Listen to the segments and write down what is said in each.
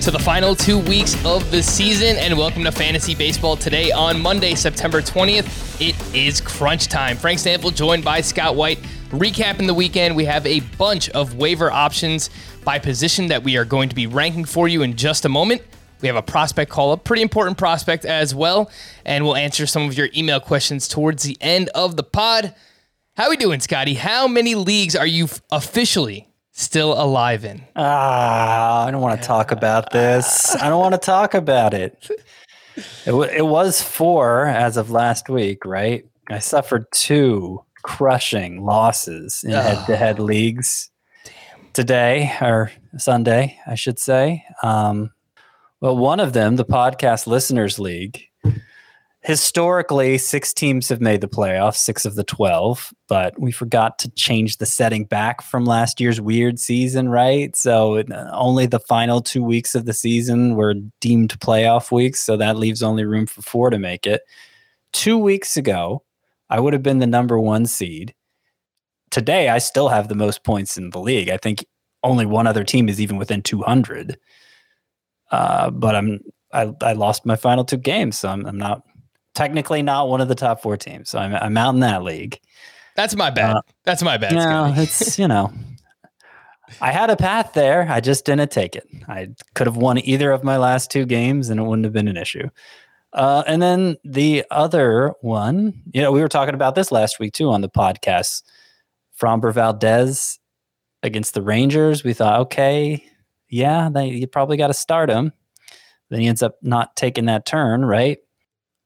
to the final two weeks of the season, and welcome to Fantasy Baseball today on Monday, September 20th. It is crunch time. Frank Sample joined by Scott White. Recapping the weekend, we have a bunch of waiver options by position that we are going to be ranking for you in just a moment. We have a prospect call up, pretty important prospect as well, and we'll answer some of your email questions towards the end of the pod. How are we doing, Scotty? How many leagues are you officially still alive in? Ah, I don't want to talk about this. I don't want to talk about it. It, w- it was four as of last week, right? I suffered two crushing losses in head to head leagues today or Sunday, I should say. Um, well, one of them, the Podcast Listeners League, historically, six teams have made the playoffs, six of the 12, but we forgot to change the setting back from last year's weird season, right? So it, uh, only the final two weeks of the season were deemed playoff weeks. So that leaves only room for four to make it. Two weeks ago, I would have been the number one seed. Today, I still have the most points in the league. I think only one other team is even within 200. Uh, but I'm I, I lost my final two games, so I'm, I'm not technically not one of the top four teams. So I'm, I'm out in that league. That's my bad. Uh, That's my bad. No, it's you know, I had a path there. I just didn't take it. I could have won either of my last two games, and it wouldn't have been an issue. Uh, and then the other one, you know, we were talking about this last week too on the podcast. Framber Valdez against the Rangers. We thought, okay, yeah, they, you probably got to start him. Then he ends up not taking that turn, right?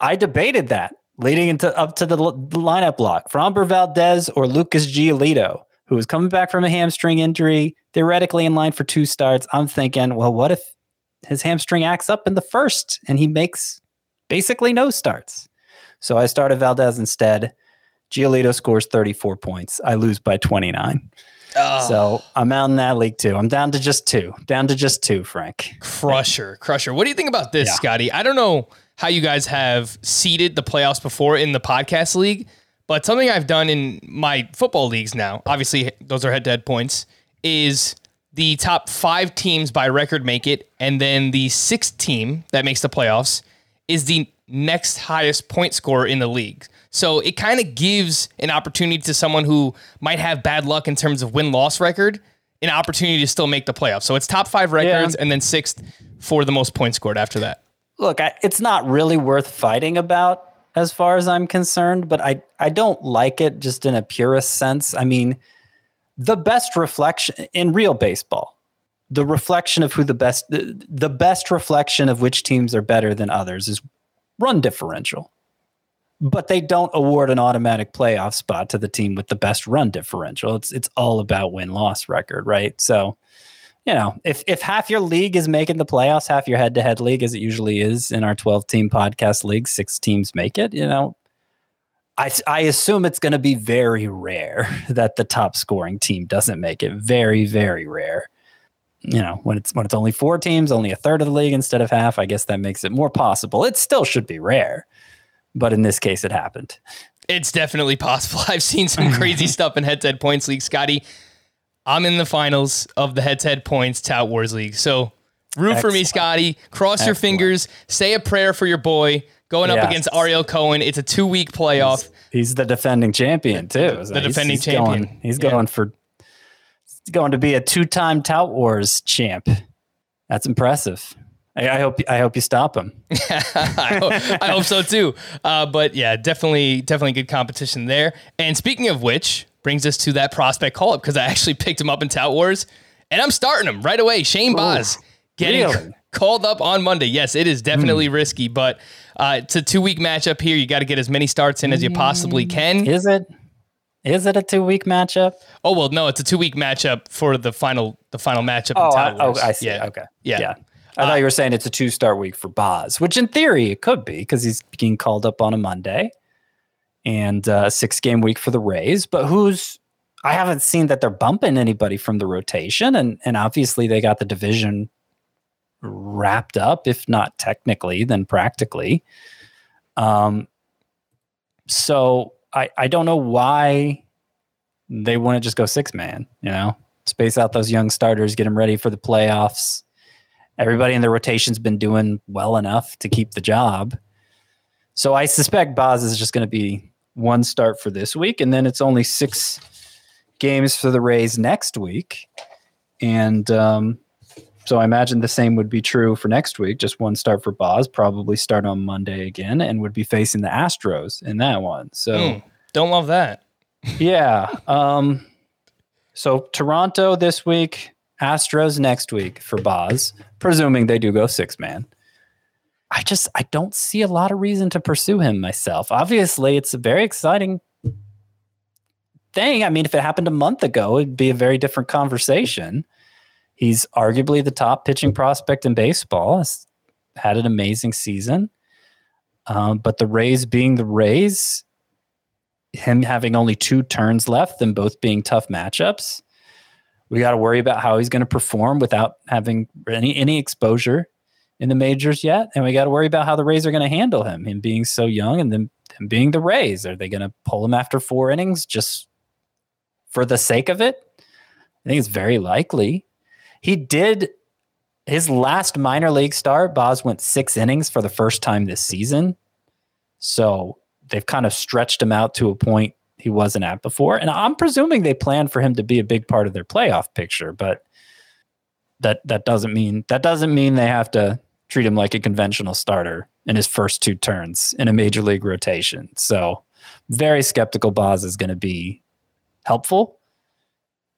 I debated that leading into up to the, l- the lineup block. Framber Valdez or Lucas Giolito, who was coming back from a hamstring injury, theoretically in line for two starts. I'm thinking, well, what if his hamstring acts up in the first and he makes basically no starts? So I started Valdez instead. Giolito scores 34 points. I lose by 29. Oh, So I'm out in that league too. I'm down to just two. Down to just two, Frank. crusher, crusher. What do you think about this, Yeah. Scotty? I don't know how you guys have seeded the playoffs before in the podcast league, but something I've done in my football leagues now, obviously those are head to head points, is the top five teams by record make it, and then the sixth team that makes the playoffs is the next highest point scorer in the league. So it kind of gives an opportunity to someone who might have bad luck in terms of win loss record, an opportunity to still make the playoffs. So it's top five records and then sixth for the most points scored after that. Look, I, it's not really worth fighting about as far as I'm concerned, but I, I don't like it just in a purist sense. I mean, the best reflection in real baseball, the reflection of who the best, the, the best reflection of which teams are better than others is run differential. But they don't award an automatic playoff spot to the team with the best run differential. It's it's all about win loss record, right? So, you know, if if half your league is making the playoffs, half your head to head league, as it usually is in our 12 team podcast league, six teams make it, you know, I, I assume it's going to be very rare that the top scoring team doesn't make it. Very, very rare. You know, when it's when it's only four teams, only a third of the league instead of half, I guess that makes it more possible. It still should be rare, but in this case, it happened. It's definitely possible. I've seen some crazy stuff in head to head points league. Scotty, I'm in the finals of the head to head points Tout Wars League. So root for me, Scotty. Cross your fingers. Say a prayer for your boy going up against Ariel Cohen. It's a two week playoff. He's the defending champion too. The defending he's champion. Going, he's Yeah. going for going to be a two-time Tout Wars champ. That's impressive. I, I hope I hope you stop him. I, hope, I hope so too. Uh, but yeah, definitely, definitely good competition there. And speaking of which, brings us to that prospect call up because I actually picked him up in Tout Wars, and I'm starting him right away. Shane Baz getting really? Hmm. called up on Monday. Yes, it is definitely risky, but uh, it's a two week matchup here. You got to get as many starts in as you possibly can. Is it? Is it a two-week matchup? Oh well, no, it's a two week matchup for the final, the final matchup. Oh, in I, oh, I see. Yeah. Okay. Yeah. Yeah. I thought you were saying it's a two-start week for Baz, which in theory it could be because he's being called up on a Monday. And a six game week for the Rays. But who's I haven't seen that they're bumping anybody from the rotation, and and obviously they got the division wrapped up, if not technically, then practically. Um, so I I don't know why they wouldn't just go six man. You know, space out those young starters, get them ready for the playoffs. Everybody in the rotation's been doing well enough to keep the job. So I suspect Baz is just going to be one start for this week, and then it's only six games for the Rays next week. And um, so I imagine the same would be true for next week. Just one start for Baz, probably start on Monday again, and would be facing the Astros in that one. So Mm, don't love that. yeah. Um, so Toronto this week, Astros next week for Baz, presuming they do go six man. I just I don't see a lot of reason to pursue him myself. Obviously, it's a very exciting thing. I mean, if it happened a month ago, it'd be a very different conversation. He's arguably the top pitching prospect in baseball. Has had an amazing season. Um, but the Rays being the Rays, him having only two turns left them both being tough matchups, we got to worry about how he's going to perform without having any any exposure in the majors yet, and we got to worry about how the Rays are going to handle him. Him being so young, and then him being the Rays, are they going to pull him after four innings just for the sake of it? I think it's very likely. He did his last minor league start. Baz went six innings for the first time this season, so they've kind of stretched him out to a point he wasn't at before. And I'm presuming they plan for him to be a big part of their playoff picture, but that that doesn't mean that doesn't mean they have to treat him like a conventional starter in his first two turns in a major league rotation. So very skeptical Baz is going to be helpful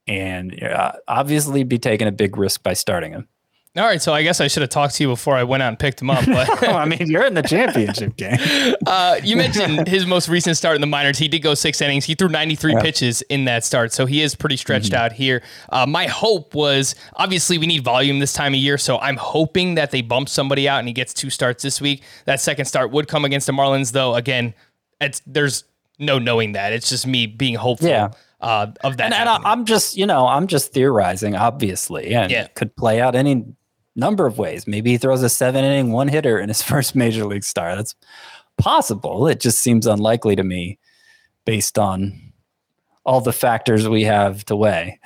and uh, obviously be taking a big risk by starting him. All right, so I guess I should have talked to you before I went out and picked him up. But I mean, you're in the championship game. uh, you mentioned his most recent start in the minors. He did go six innings. He threw 93 Yeah. pitches in that start, so he is pretty stretched out here. Uh, my hope was obviously we need volume this time of year, so I'm hoping that they bump somebody out and he gets two starts this week. That second start would come against the Marlins, though. Again, it's there's no knowing that. It's just me being hopeful Yeah. uh, of that. and, and I, I'm just, you know, I'm just theorizing, obviously, and Yeah. it could play out any number of ways. Maybe he throws a seven inning one hitter in his first major league start. That's possible. It just seems unlikely to me based on all the factors we have to weigh.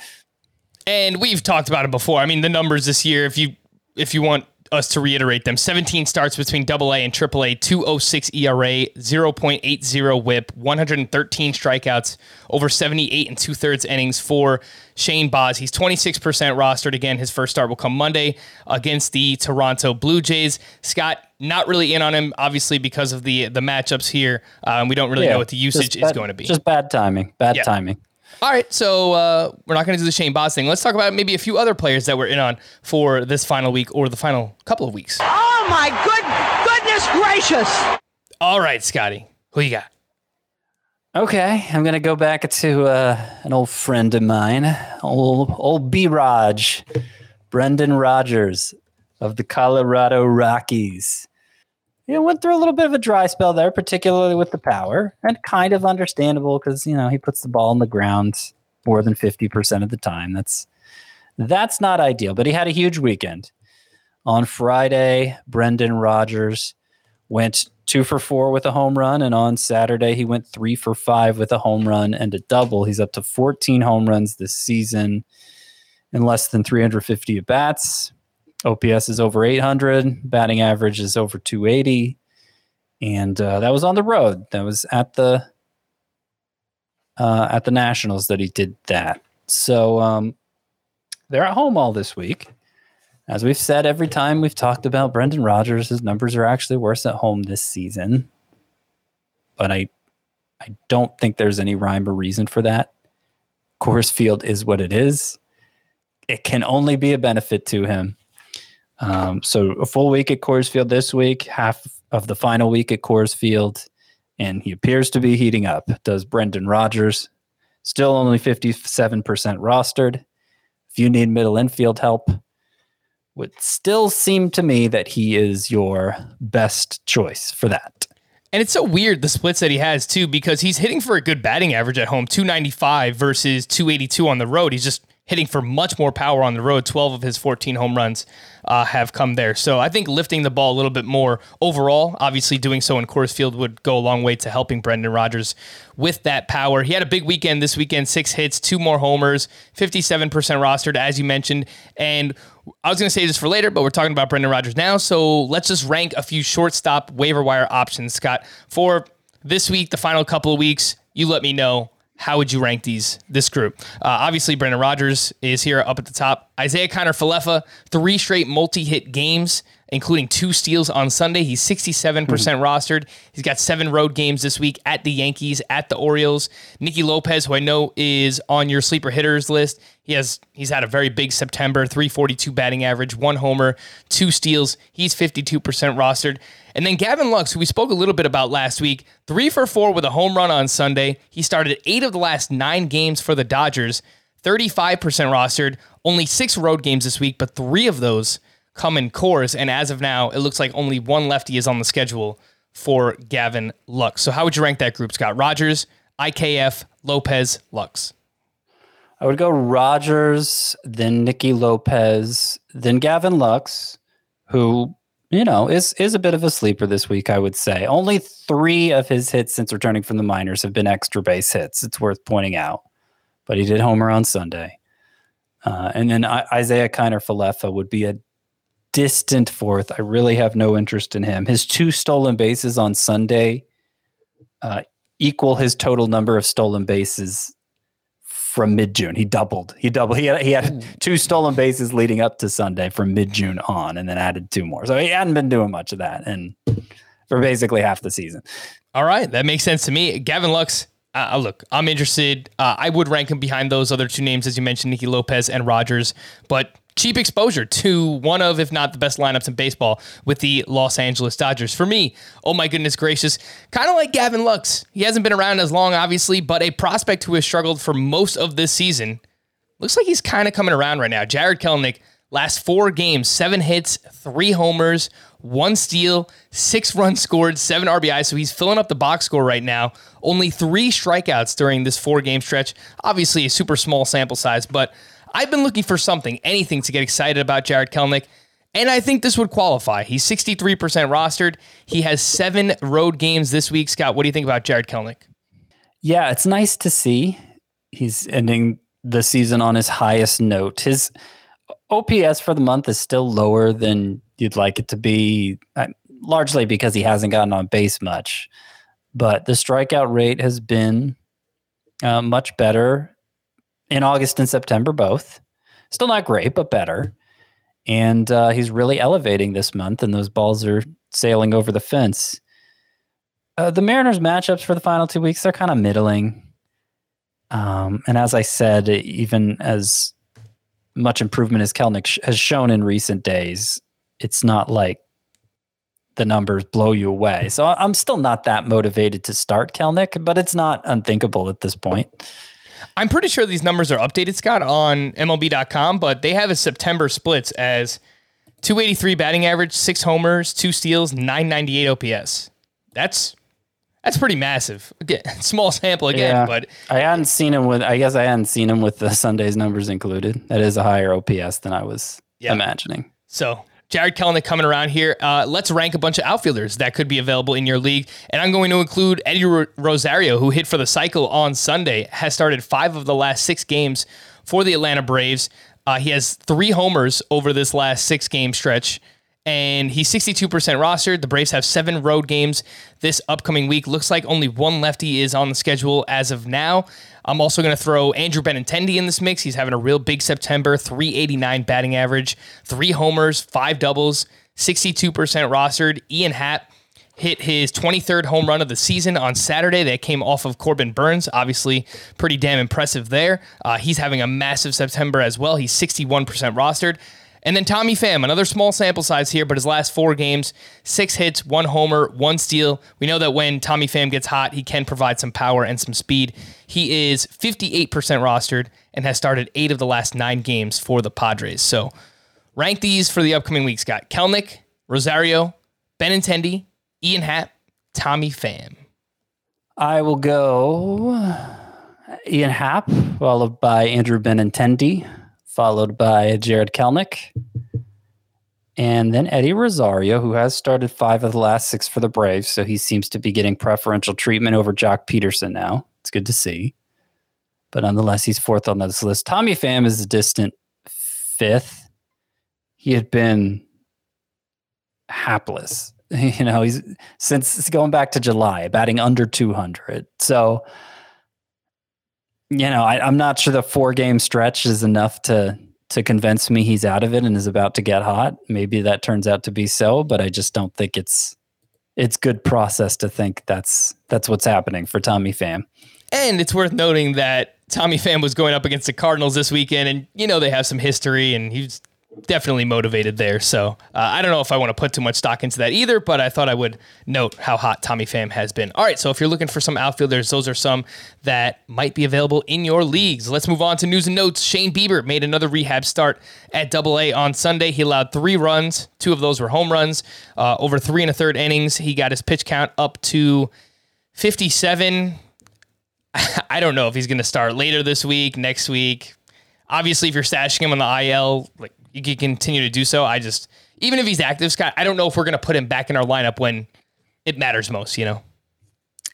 and we've talked about it before. I mean, the numbers this year, if you if you want us to reiterate them, 17 starts between AA and AAA, 206 ERA, 0.80 whip, 113 strikeouts, over 78 and two thirds innings for Shane Baz. He's 26% rostered. Again, his first start will come Monday against the Toronto Blue Jays. Scott, not really in on him, obviously, because of the the matchups here. Um, we don't really know what the usage is going to be. Just bad timing. Bad Yeah. timing. All right, so uh, we're not going to do the Shane Baz thing. Let's talk about maybe a few other players that we're in on for this final week or the final couple of weeks. Oh my good goodness gracious! All right, Scotty, who you got? Okay, I'm gonna go back to uh, an old friend of mine, old old B. Raj, Brendan Rodgers of the Colorado Rockies. You know, went through a little bit of a dry spell there, particularly with the power, and kind of understandable because you know he puts the ball in the ground more than fifty percent of the time. That's that's not ideal, but he had a huge weekend. On Friday, Brendan Rodgers went two for four with a home run, and on Saturday he went three for five with a home run and a double. He's up to 14 home runs this season in less than 350 at bats. OPS is over 800, batting average is over 280, and uh, that was on the road. That was at the uh, at the Nationals that he did that. So um, they're at home all this week. As we've said every time we've talked about Brendan Rodgers, his numbers are actually worse at home this season. But I I don't think there's any rhyme or reason for that. Coors Field is what it is. It can only be a benefit to him. Um, so a full week at Coors Field this week, half of the final week at Coors Field, and he appears to be heating up. Does Brendan Rodgers still only 57% rostered? If you need middle infield help, would still seem to me that he is your best choice for that. And it's so weird the splits that he has too, because he's hitting for a good batting average at home, 295 versus 282 on the road. He's just hitting for much more power on the road. 12 of his 14 home runs uh, have come there. So I think lifting the ball a little bit more overall, obviously doing so in Coors Field would go a long way to helping Brendan Rodgers with that power. He had a big weekend this weekend, six hits, two more homers, 57% rostered, as you mentioned. And I was going to say this for later, but we're talking about Brendan Rodgers now. So let's just rank a few shortstop waiver wire options, Scott, for this week, the final couple of weeks. You let me know how would you rank these this group? Uh, obviously, Brendan Rodgers is here up at the top. Isiah Kiner Falefa, three straight multi-hit games, including two steals on Sunday. He's 67% mm-hmm. rostered. He's got seven road games this week at the Yankees, at the Orioles. Nicky Lopez, who I know is on your sleeper hitters list, he has he's had a very big September, 342 batting average, one homer, two steals. He's 52% rostered. And then Gavin Lux, who we spoke a little bit about last week, three for four with a home run on Sunday. He started eight of the last nine games for the Dodgers, 35% rostered, only six road games this week, but three of those come in Coors. And as of now, it looks like only one lefty is on the schedule for Gavin Lux. So how would you rank that group, Scott? Rodgers, IKF, Lopez, Lux. I would go Rodgers, then Nicky Lopez, then Gavin Lux, who you know is is a bit of a sleeper this week. I would say only three of his hits since returning from the minors have been extra base hits. It's worth pointing out, but he did homer on Sunday, uh, and then I, Isiah Kiner Falefa would be a distant fourth. I really have no interest in him. His two stolen bases on Sunday uh, equal his total number of stolen bases from mid June. He doubled. He doubled. He had, he had two stolen bases leading up to Sunday from mid June on, and then added two more. So he hadn't been doing much of that, and for basically half the season. All right, that makes sense to me. Gavin Lux. Uh, look, I'm interested. Uh, I would rank him behind those other two names, as you mentioned, Nicky Lopez and Rodgers. But cheap exposure to one of, if not the best lineups in baseball with the Los Angeles Dodgers. For me, oh my goodness gracious, kind of like Gavin Lux. He hasn't been around as long, obviously, but a prospect who has struggled for most of this season. Looks like he's kind of coming around right now. Jarred Kelenic, last four games, seven hits, three homers, one steal, six runs scored, seven RBI. So he's filling up the box score right now. Only three strikeouts during this four game stretch. Obviously, a super small sample size, but I've been looking for something, anything to get excited about Jarred Kelenic. And I think this would qualify. He's 63% rostered. He has seven road games this week. Scott, what do you think about Jarred Kelenic? Yeah, it's nice to see he's ending the season on his highest note. His OPS for the month is still lower than you'd like it to be, uh, largely because he hasn't gotten on base much. But the strikeout rate has been uh, much better in August and September, both. Still not great, but better. And uh, he's really elevating this month, and those balls are sailing over the fence. Uh, the Mariners matchups for the final two weeks, they're kind of middling. Um, and as I said, even as much improvement as Kelenic sh- has shown in recent days, it's not like the numbers blow you away. So I'm still not that motivated to start Kelenic, but it's not unthinkable at this point. I'm pretty sure these numbers are updated, Scott, on MLB.com, but they have a September splits as 283 batting average, six homers, two steals, 998 OPS. That's that's pretty massive. Again, small sample again, yeah. but I hadn't seen him with. I guess I hadn't seen him with the Sundays numbers included. That is a higher OPS than I was yeah. imagining. So Jarred Kelenic coming around here. Uh, let's rank a bunch of outfielders that could be available in your league. And I'm going to include Eddie Rosario, who hit for the cycle on Sunday, has started five of the last six games for the Atlanta Braves. Uh, he has three homers over this last six game stretch and he's 62% rostered. The Braves have seven road games this upcoming week. Looks like only one lefty is on the schedule as of now. I'm also going to throw Andrew Benintendi in this mix. He's having a real big September, 389 batting average, three homers, five doubles, 62% rostered. Ian Happ hit his 23rd home run of the season on Saturday. That came off of Corbin Burnes. Obviously, pretty damn impressive there. Uh, he's having a massive September as well. He's 61% rostered. And then Tommy Pham, another small sample size here, but his last four games, six hits, one homer, one steal. We know that when Tommy Pham gets hot, he can provide some power and some speed. He is 58% rostered and has started eight of the last nine games for the Padres. So rank these for the upcoming weeks. Got Kelenic, Rosario, Benintendi, Ian Happ, Tommy Pham. I will go Ian Happ, followed by Andrew Benintendi, followed by Jarred Kelenic, and then Eddie Rosario, who has started five of the last six for the Braves, so he seems to be getting preferential treatment over Joc Pederson now. It's good to see. But nonetheless, he's fourth on this list. Tommy Pham is a distant fifth. He had been hapless. You know, he's since going back to July, batting under 200. So, you know, I, I'm not sure the four game stretch is enough to to convince me he's out of it and is about to get hot. Maybe that turns out to be so, but I just don't think it's it's good process to think that's that's what's happening for Tommy Pham. And it's worth noting that Tommy Pham was going up against the Cardinals this weekend, and you know they have some history, and he's definitely motivated there. So uh, I don't know if I want to put too much stock into that either, but I thought I would note how hot Tommy Pham has been. All right, so if you're looking for some outfielders, those are some that might be available in your leagues. Let's move on to news and notes. Shane Bieber made another rehab start at Double A on Sunday. He allowed three runs. Two of those were home runs. Uh, over three and a third innings, he got his pitch count up to 57. I don't know if he's going to start later this week, next week. Obviously, if you're stashing him on the IL, like you can continue to do so. I just, even if he's active, Scott, I don't know if we're going to put him back in our lineup when it matters most, you know?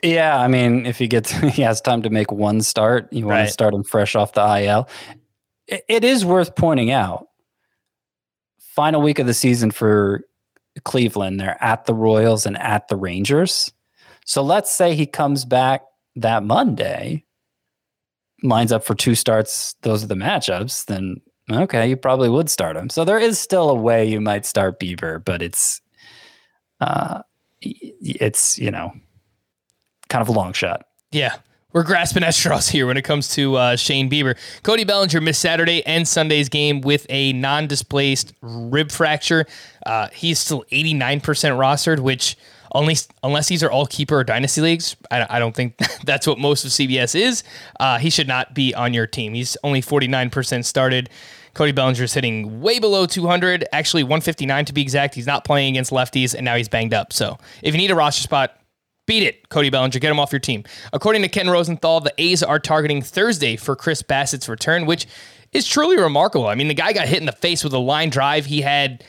Yeah, I mean, if he gets he has time to make one start, you want Right. to start him fresh off the IL. It, it is worth pointing out. Final week of the season for Cleveland, they're at the Royals and at the Rangers. So let's say he comes back that Monday, lines up for two starts. Those are the matchups. Then okay, you probably would start him. So there is still a way you might start Bieber, but it's uh, it's you know kind of a long shot. Yeah. We're grasping at straws here when it comes to uh, Shane Bieber. Cody Bellinger missed Saturday and Sunday's game with a non displaced rib fracture. Uh, he's still 89% rostered, which, only, unless these are all keeper or dynasty leagues, I, I don't think that's what most of CBS is. Uh, he should not be on your team. He's only 49% started. Cody Bellinger's hitting way below 200, actually 159 to be exact. He's not playing against lefties, and now he's banged up. So if you need a roster spot, Beat it, Cody Bellinger. Get him off your team. According to Ken Rosenthal, the A's are targeting Thursday for Chris Bassitt's return, which is truly remarkable. I mean, the guy got hit in the face with a line drive. He had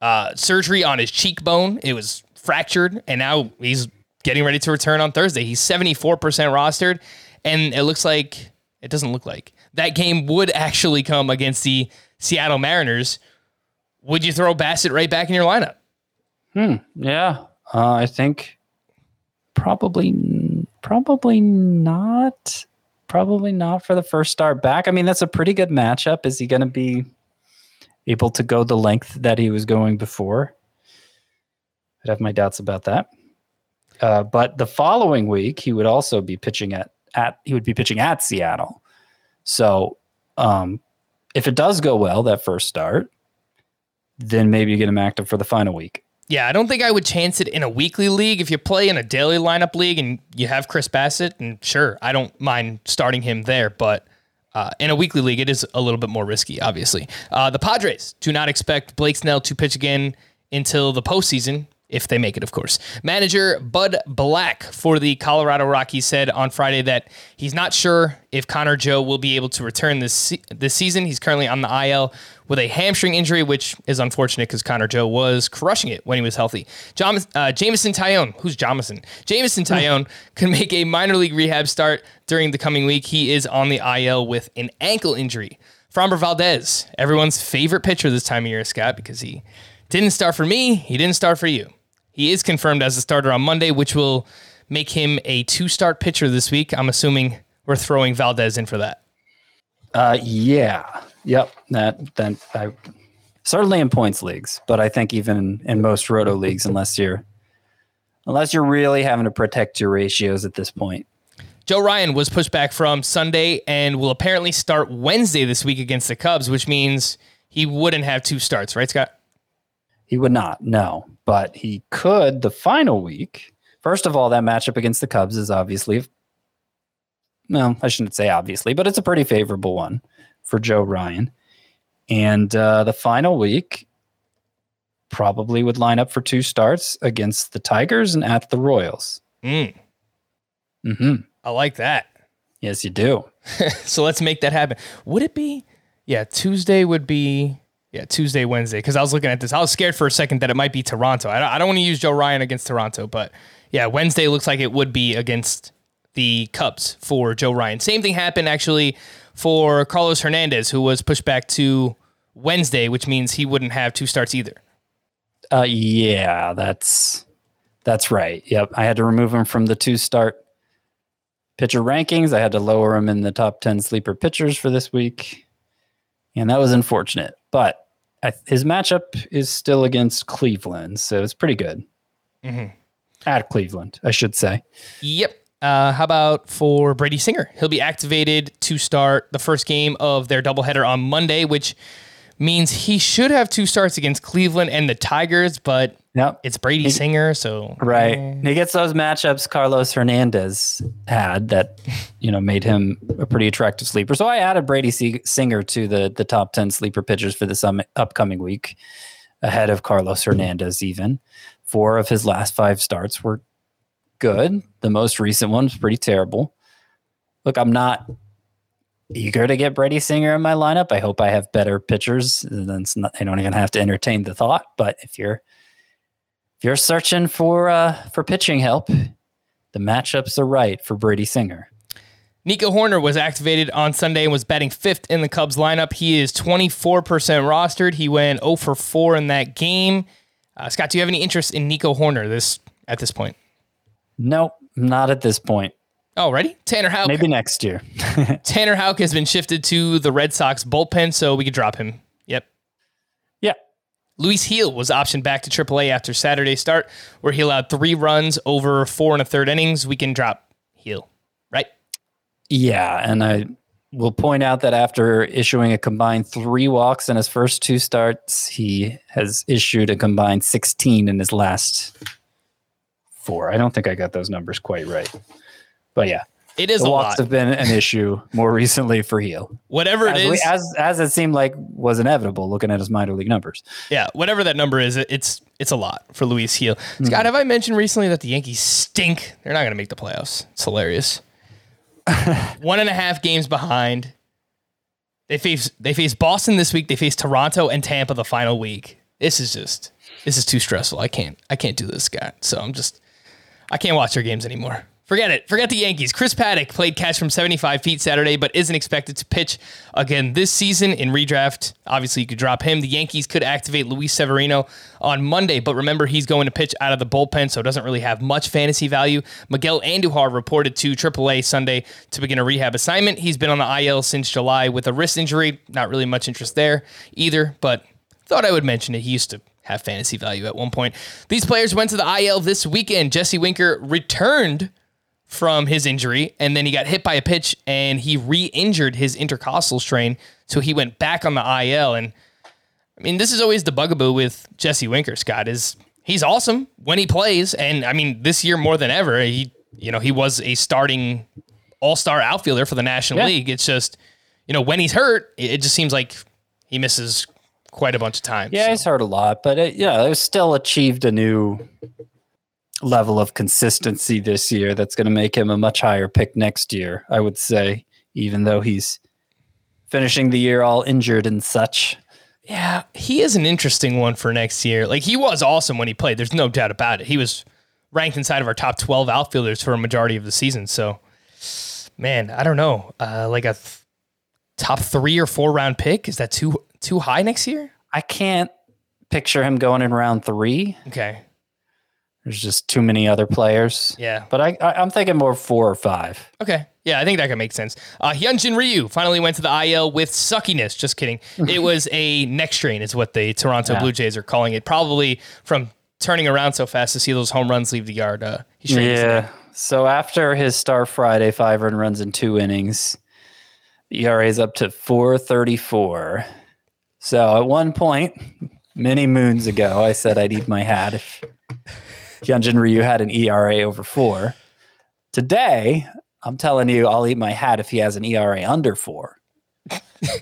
uh, surgery on his cheekbone. It was fractured, and now he's getting ready to return on Thursday. He's 74% rostered, and it looks like it doesn't look like that game would actually come against the Seattle Mariners. Would you throw Bassitt right back in your lineup? Hmm. Yeah, uh, I think probably probably not. Probably not for the first start back. I mean, that's a pretty good matchup. Is he going to be able to go the length that he was going before? I'd have my doubts about that. Uh, but the following week, he would also be pitching at at he would be pitching at Seattle. So, um, if it does go well that first start, then maybe you get him active for the final week. Yeah, I don't think I would chance it in a weekly league. If you play in a daily lineup league and you have Chris Bassitt, and sure, I don't mind starting him there, but uh, in a weekly league, it is a little bit more risky, obviously. Uh, the Padres do not expect Blake Snell to pitch again until the postseason, if they make it, of course. Manager Bud Black for the Colorado Rockies said on Friday that he's not sure if Connor Joe will be able to return this this season. He's currently on the IL with a hamstring injury, which is unfortunate because Connor Joe was crushing it when he was healthy. Jam- uh, Jameson Taillon, who's Jamison? Jameson Taillon can make a minor league rehab start during the coming week. He is on the IL with an ankle injury. Framber Valdez, everyone's favorite pitcher this time of year, Scott, because he didn't start for me. He didn't start for you. He is confirmed as a starter on Monday, which will make him a two start pitcher this week. I'm assuming we're throwing Valdez in for that. Uh, yeah, yep. That then I certainly in points leagues, but I think even in, in most roto leagues, unless you're unless you're really having to protect your ratios at this point. Joe Ryan was pushed back from Sunday and will apparently start Wednesday this week against the Cubs, which means he wouldn't have two starts, right, Scott? He would not, no, but he could the final week. First of all, that matchup against the Cubs is obviously, well, I shouldn't say obviously, but it's a pretty favorable one for Joe Ryan. And uh, the final week, probably would line up for two starts against the Tigers and at the Royals. Mm, hmm I like that. Yes, you do. so let's make that happen. Would it be? Yeah, Tuesday would be. Yeah, Tuesday, Wednesday. Because I was looking at this, I was scared for a second that it might be Toronto. I don't, I don't want to use Joe Ryan against Toronto, but yeah, Wednesday looks like it would be against the Cubs for Joe Ryan. Same thing happened actually for Carlos Hernandez, who was pushed back to Wednesday, which means he wouldn't have two starts either. Uh, yeah, that's that's right. Yep, I had to remove him from the two start pitcher rankings. I had to lower him in the top ten sleeper pitchers for this week, and that was unfortunate. But his matchup is still against Cleveland, so it's pretty good. At Cleveland, I should say. Yep. Uh, how about for Brady Singer? He'll be activated to start the first game of their doubleheader on Monday, which means he should have two starts against Cleveland and the Tigers, but Yep. it's Brady Singer, so Right. He gets those matchups Carlos Hernandez had that, you know, made him a pretty attractive sleeper. So I added Brady Se- Singer to the the top 10 sleeper pitchers for this um, upcoming week ahead of Carlos Hernandez even. Four of his last 5 starts were good. The most recent one was pretty terrible. Look, I'm not eager to get Brady Singer in my lineup. I hope I have better pitchers. Then it's not, I don't even have to entertain the thought. But if you're you're searching for uh, for pitching help, the matchups are right for Brady Singer. Nico Hoerner was activated on Sunday and was batting fifth in the Cubs lineup. He is 24% rostered. He went 0 for 4 in that game. Uh, Scott, do you have any interest in Nico Hoerner this at this point? Nope, not at this point. Oh, ready? Tanner Houck. Maybe next year. Tanner Houck has been shifted to the Red Sox bullpen, so we could drop him. Luis Gil was optioned back to AAA after Saturday's start, where he allowed three runs over four and a third innings. We can drop Gil, right? Yeah, and I will point out that after issuing a combined three walks in his first two starts, he has issued a combined 16 in his last four. I don't think I got those numbers quite right. But yeah, It is the a walks lot. have been an issue more recently for Gil. Whatever it As, we- is, as, as it seemed like was inevitable looking at his minor league numbers. yeah, whatever that number is, it- it's it's a lot for Luis Gil. Hmm. Scott, have I mentioned recently that the Yankees stink? They're not going to make the playoffs. It's hilarious. One and a half games behind. They face they face Boston this week. They face Toronto and Tampa the final week. This is just this is too stressful. I can't I can't do this, Scott. So I'm just I can't watch their games anymore. Forget it. Forget the Yankees. Chris Paddack played catch from 75 feet Saturday, but isn't expected to pitch again this season in redraft. Obviously, you could drop him. The Yankees could activate Luis Severino on Monday, but remember, he's going to pitch out of the bullpen, so it doesn't really have much fantasy value. Miguel Andujar reported to AAA Sunday to begin a rehab assignment. He's been on the IL since July with a wrist injury. Not really much interest there either, but thought I would mention it. He used to have fantasy value at one point. These players went to the IL this weekend. Jesse Winker returned from his injury, and then he got hit by a pitch and he re-injured his intercostal strain, so he went back on the IL. And I mean, this is always the bugaboo with Jesse Winker. Scott is he's awesome when he plays, and I mean, this year more than ever, he you know he was a starting all-star outfielder for the National Yeah. League. It's just you know when he's hurt, it just seems like he misses quite a bunch of times. Yeah, So- he's hurt a lot, but it, yeah, it still achieved a new level of consistency this year that's going to make him a much higher pick next year, I would say, even though he's finishing the year all injured and such. Yeah, he is an interesting one for next year. Like he was awesome when he played. There's no doubt about it. He was ranked inside of our top 12 outfielders for a majority of the season. So, man, I don't know. Uh, like a th- top three or four round pick is that too too high next year? I can't picture him going in round three. Okay, There's just too many other players. yeah, But I, I, I'm thinking more four or five. okay, yeah. I think that could make sense. Uh, Hyunjin Ryu finally went to the IL with suckiness. Just kidding. it was a neck strain, is what the Toronto Yeah. Blue Jays are calling it. Probably from turning around so fast to see those home runs leave the yard. Uh, he strained his neck. Yeah. So after his star Friday, five run runs in two innings, the ERA is up to 434. So at one point, many moons ago, I said I'd eat my hat if Hyunjin Ryu had an ERA over four. Today, I'm telling you, I'll eat my hat if he has an ERA under four.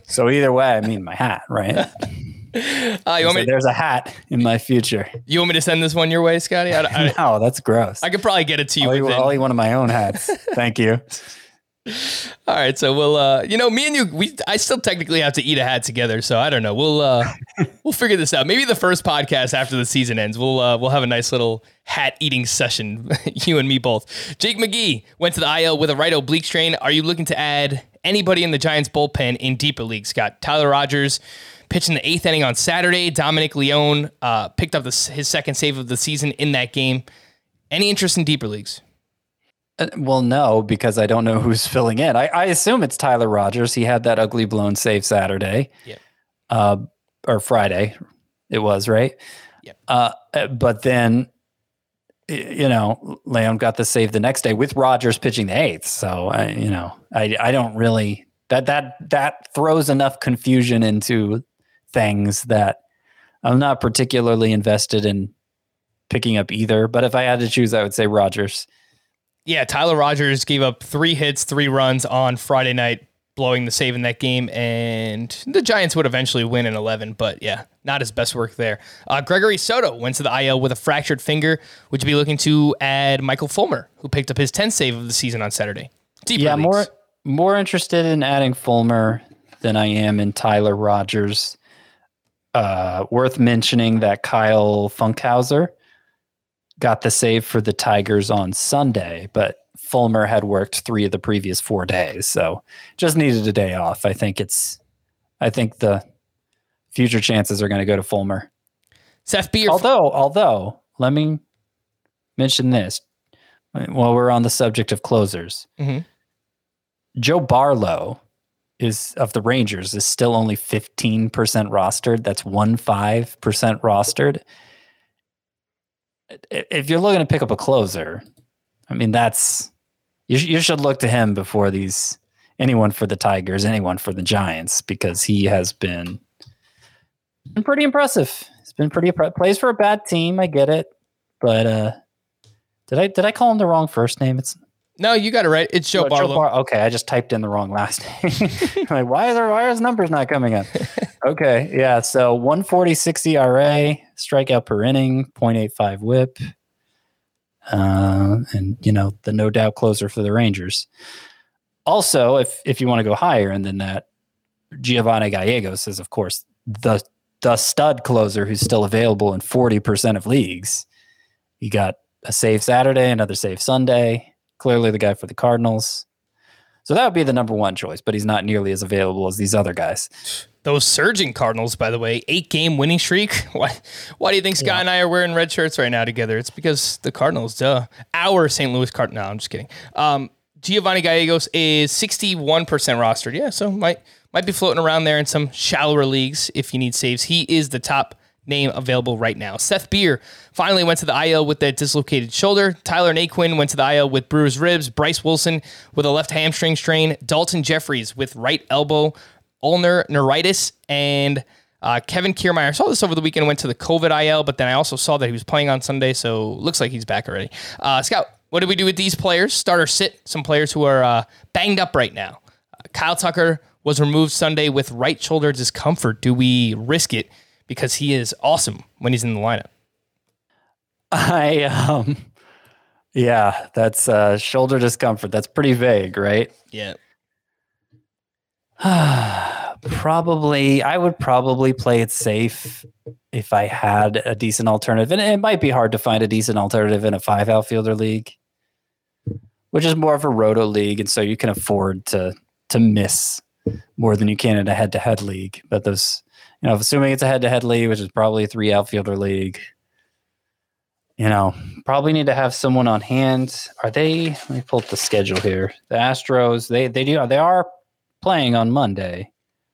so either way, I mean my hat, right? Uh, you, want So me, there's a hat in my future. you want me to send this one your way, Scotty? I, I, No, that's gross. I could probably get it to you. I'll within- I'll eat one of my own hats. Thank you. All right, so we'll uh you know, me and you we I still technically have to eat a hat together, so I don't know. We'll uh we'll figure this out. Maybe the first podcast after the season ends, we'll uh we'll have a nice little hat eating session, you and me both. Jake McGee went to the IL with a right oblique strain. Are you looking to add anybody in the Giants bullpen in deeper leagues? Scott Tyler Rogers pitched in the eighth inning on Saturday. Dominic Leone uh, picked up the, his second save of the season in that game. Any interest in deeper leagues? Uh, Well, no, because I don't know who's filling in. I, I assume it's Tyler Rogers. He had that ugly blown save Saturday, Yep. uh, or Friday. It was right. Yep. Uh, uh, but then, you know, Leone got the save the next day with Rogers pitching the eighth. So I, you know, I I don't really that that that throws enough confusion into things that I'm not particularly invested in picking up either. But if I had to choose, I would say Rogers. Yeah, Tyler Rogers gave up three hits, three runs on Friday night, blowing the save in that game, and the Giants would eventually win in 11, but yeah, not his best work there. Uh, Gregory Soto went to the IL with a fractured finger. Would you be looking to add Michael Fulmer, who picked up his 10th save of the season on Saturday? Deeper yeah, leagues. more more interested in adding Fulmer than I am in Tyler Rogers. Uh, worth mentioning that Kyle Funkhouser got the save for the Tigers on Sunday, but Fulmer had worked three of the previous four days, so just needed a day off. I think it's, I think the future chances are going to go to Fulmer. Seth Beer. Although, although, let me mention this while we're on the subject of closers. Mhm. Joe Barlow is of the Rangers is still only 15% rostered. That's one five percent rostered. If you're looking to pick up a closer, I mean that's you, sh- you should look to him before these anyone for the Tigers, anyone for the Giants, because he has been been pretty impressive. It's been pretty plays for a bad team. I get it, but uh, did I did I call him the wrong first name? It's no, you got it right. It's Joe Oh, Barlow. Bar- okay, I just typed in the wrong last name. like, why is there, why are his numbers not coming up? okay, yeah. So 140 ERA, strikeout per inning, 0.85 WHIP, uh, and you know the no doubt closer for the Rangers. Also, if if you want to go higher, and then that Giovanni Gallegos is of course the the stud closer who's still available in 40% of leagues. You got a save Saturday, another save Sunday. Clearly the guy for the Cardinals. So that would be the number one choice, but he's not nearly as available as these other guys. Those surging Cardinals, by the way, eight game winning streak. Why? Why do you think Scott and I are wearing red shirts right now together? It's because the Cardinals, duh. Our St. Louis Card. No, I'm just kidding. Um, Giovanni Gallegos is 61% rostered. Yeah, so might might be floating around there in some shallower leagues if you need saves. He is the top name available right now. Seth Beer finally went to the IL with that dislocated shoulder. Tyler Naquin went to the IL with bruised ribs. Bryce Wilson with a left hamstring strain. Daulton Jefferies with right elbow ulnar neuritis and uh, Kevin Kiermaier. I saw this over the weekend. Went to the COVID IL, but then I also saw that he was playing on Sunday, so looks like he's back already. Uh, Scout, what do we do with these players? Start or sit? Some players who are uh, banged up right now. Uh, Kyle Tucker was removed Sunday with right shoulder discomfort. Do we risk it because he is awesome when he's in the lineup? I um yeah, that's uh shoulder discomfort. That's pretty vague, right? Yeah. probably I would probably play it safe if I had a decent alternative. And it might be hard to find a decent alternative in a five outfielder league, which is more of a roto league, and so you can afford to to miss more than you can in a head to head league. But those you know, assuming it's a head to head league, which is probably a three outfielder league, you know, probably need to have someone on hand. Are they let me pull up the schedule here. The Astros, they they do they are playing on Monday.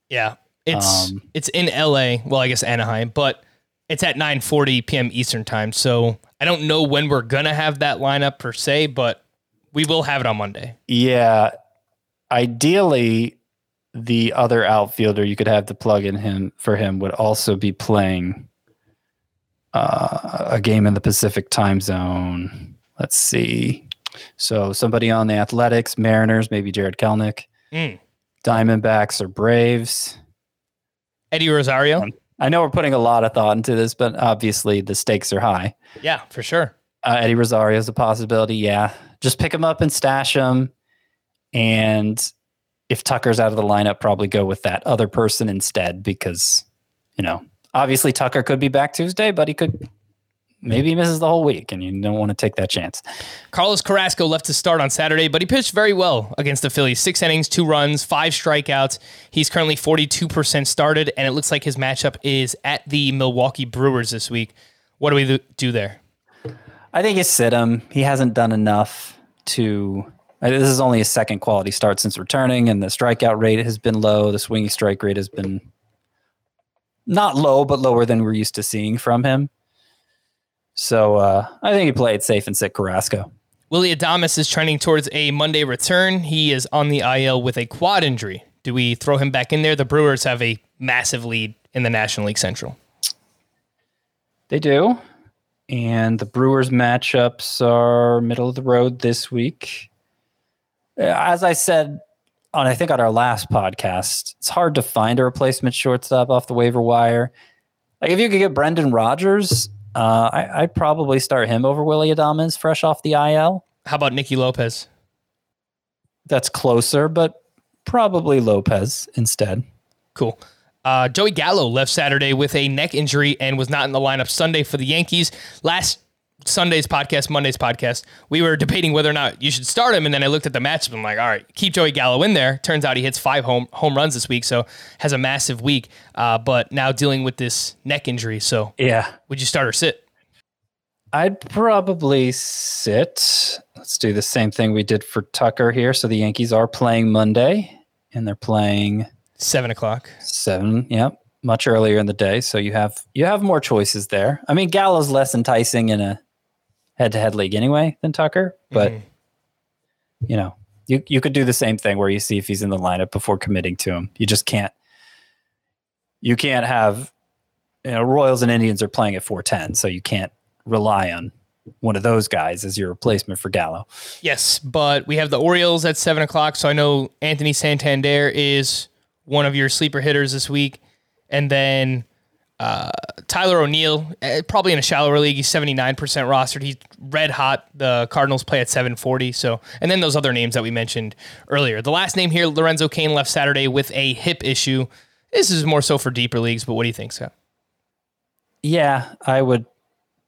Yeah. It's Um, it's in LA. Well, I guess Anaheim, but it's at 9:40 p.m. Eastern time. So I don't know when we're gonna have that lineup per se, but we will have it on Monday. Yeah. Ideally, the other outfielder you could have to plug in him for him would also be playing uh, a game in the Pacific time zone. Let's see. So somebody on the Athletics, Mariners, maybe Jarred Kelenic, Mm. Diamondbacks or Braves. Eddie Rosario. I know we're putting a lot of thought into this, but obviously the stakes are high. Yeah, for sure. Uh, Eddie Rosario is a possibility. Yeah, just pick him up and stash him. And if Tucker's out of the lineup, probably go with that other person instead because, you know, obviously Tucker could be back Tuesday, but he could maybe he misses the whole week, and you don't want to take that chance. Carlos Carrasco left to start on Saturday, but he pitched very well against the Phillies. Six innings, two runs, five strikeouts. He's currently 42% started, and it looks like his matchup is at the Milwaukee Brewers this week. What do we do there? I think you sit him. He hasn't done enough to. This is only his second quality start since returning, and the strikeout rate has been low. The swinging strike rate has been not low, but lower than we're used to seeing from him. So uh, I think he played safe and sit Carrasco. Willie Adames is trending towards a Monday return. He is on the IL with a quad injury. Do we throw him back in there? The Brewers have a massive lead in the National League Central. They do. And the Brewers matchups are middle of the road this week. As I said on I think on our last podcast, it's hard to find a replacement shortstop off the waiver wire. Like if you could get Brendan Rodgers, uh, I, would probably start him over Willie Adames fresh off the IL. How about Nicky Lopez? That's closer, but probably Lopez instead. Cool. Uh, Joey Gallo left Saturday with a neck injury and was not in the lineup Sunday for the Yankees. Last Sunday's podcast, Monday's podcast, we were debating whether or not you should start him. And then I looked at the matchup. I'm like, all right, keep Joey Gallo in there. Turns out he hits five home home runs this week, so has a massive week. Uh, but now dealing with this neck injury. So yeah, would you start or sit? I'd probably sit. Let's do the same thing we did for Tucker here. So the Yankees are playing Monday, and they're playing seven o'clock. Seven. Yep. Much earlier in the day, so you have you have more choices there. I mean, Gallo's less enticing in a head to head league anyway than Tucker, but mm-hmm. you know, you you could do the same thing where you see if he's in the lineup before committing to him. You just can't you can't have you know, Royals and Indians are playing at 410, so you can't rely on one of those guys as your replacement for Gallo. Yes, but we have the Orioles at seven o'clock, so I know Anthony Santander is one of your sleeper hitters this week, and then uh, Tyler O'Neill, uh, probably in a shallower league, he's 79% rostered. He's red hot. The Cardinals play at 740. So, and then those other names that we mentioned earlier. The last name here, Lorenzo Cain left Saturday with a hip issue. This is more so for deeper leagues, but what do you think, Scott? Yeah, I would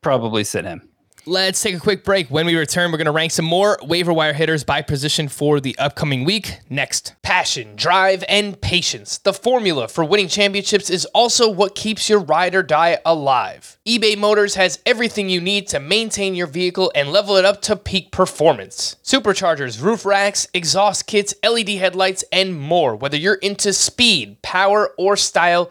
probably sit him. Let's take a quick break. When we return, we're going to rank some more waiver wire hitters by position for the upcoming week. Next, passion, drive, and patience. The formula for winning championships is also what keeps your ride or die alive. eBay Motors has everything you need to maintain your vehicle and level it up to peak performance. Superchargers, roof racks, exhaust kits, LED headlights, and more. Whether you're into speed, power, or style,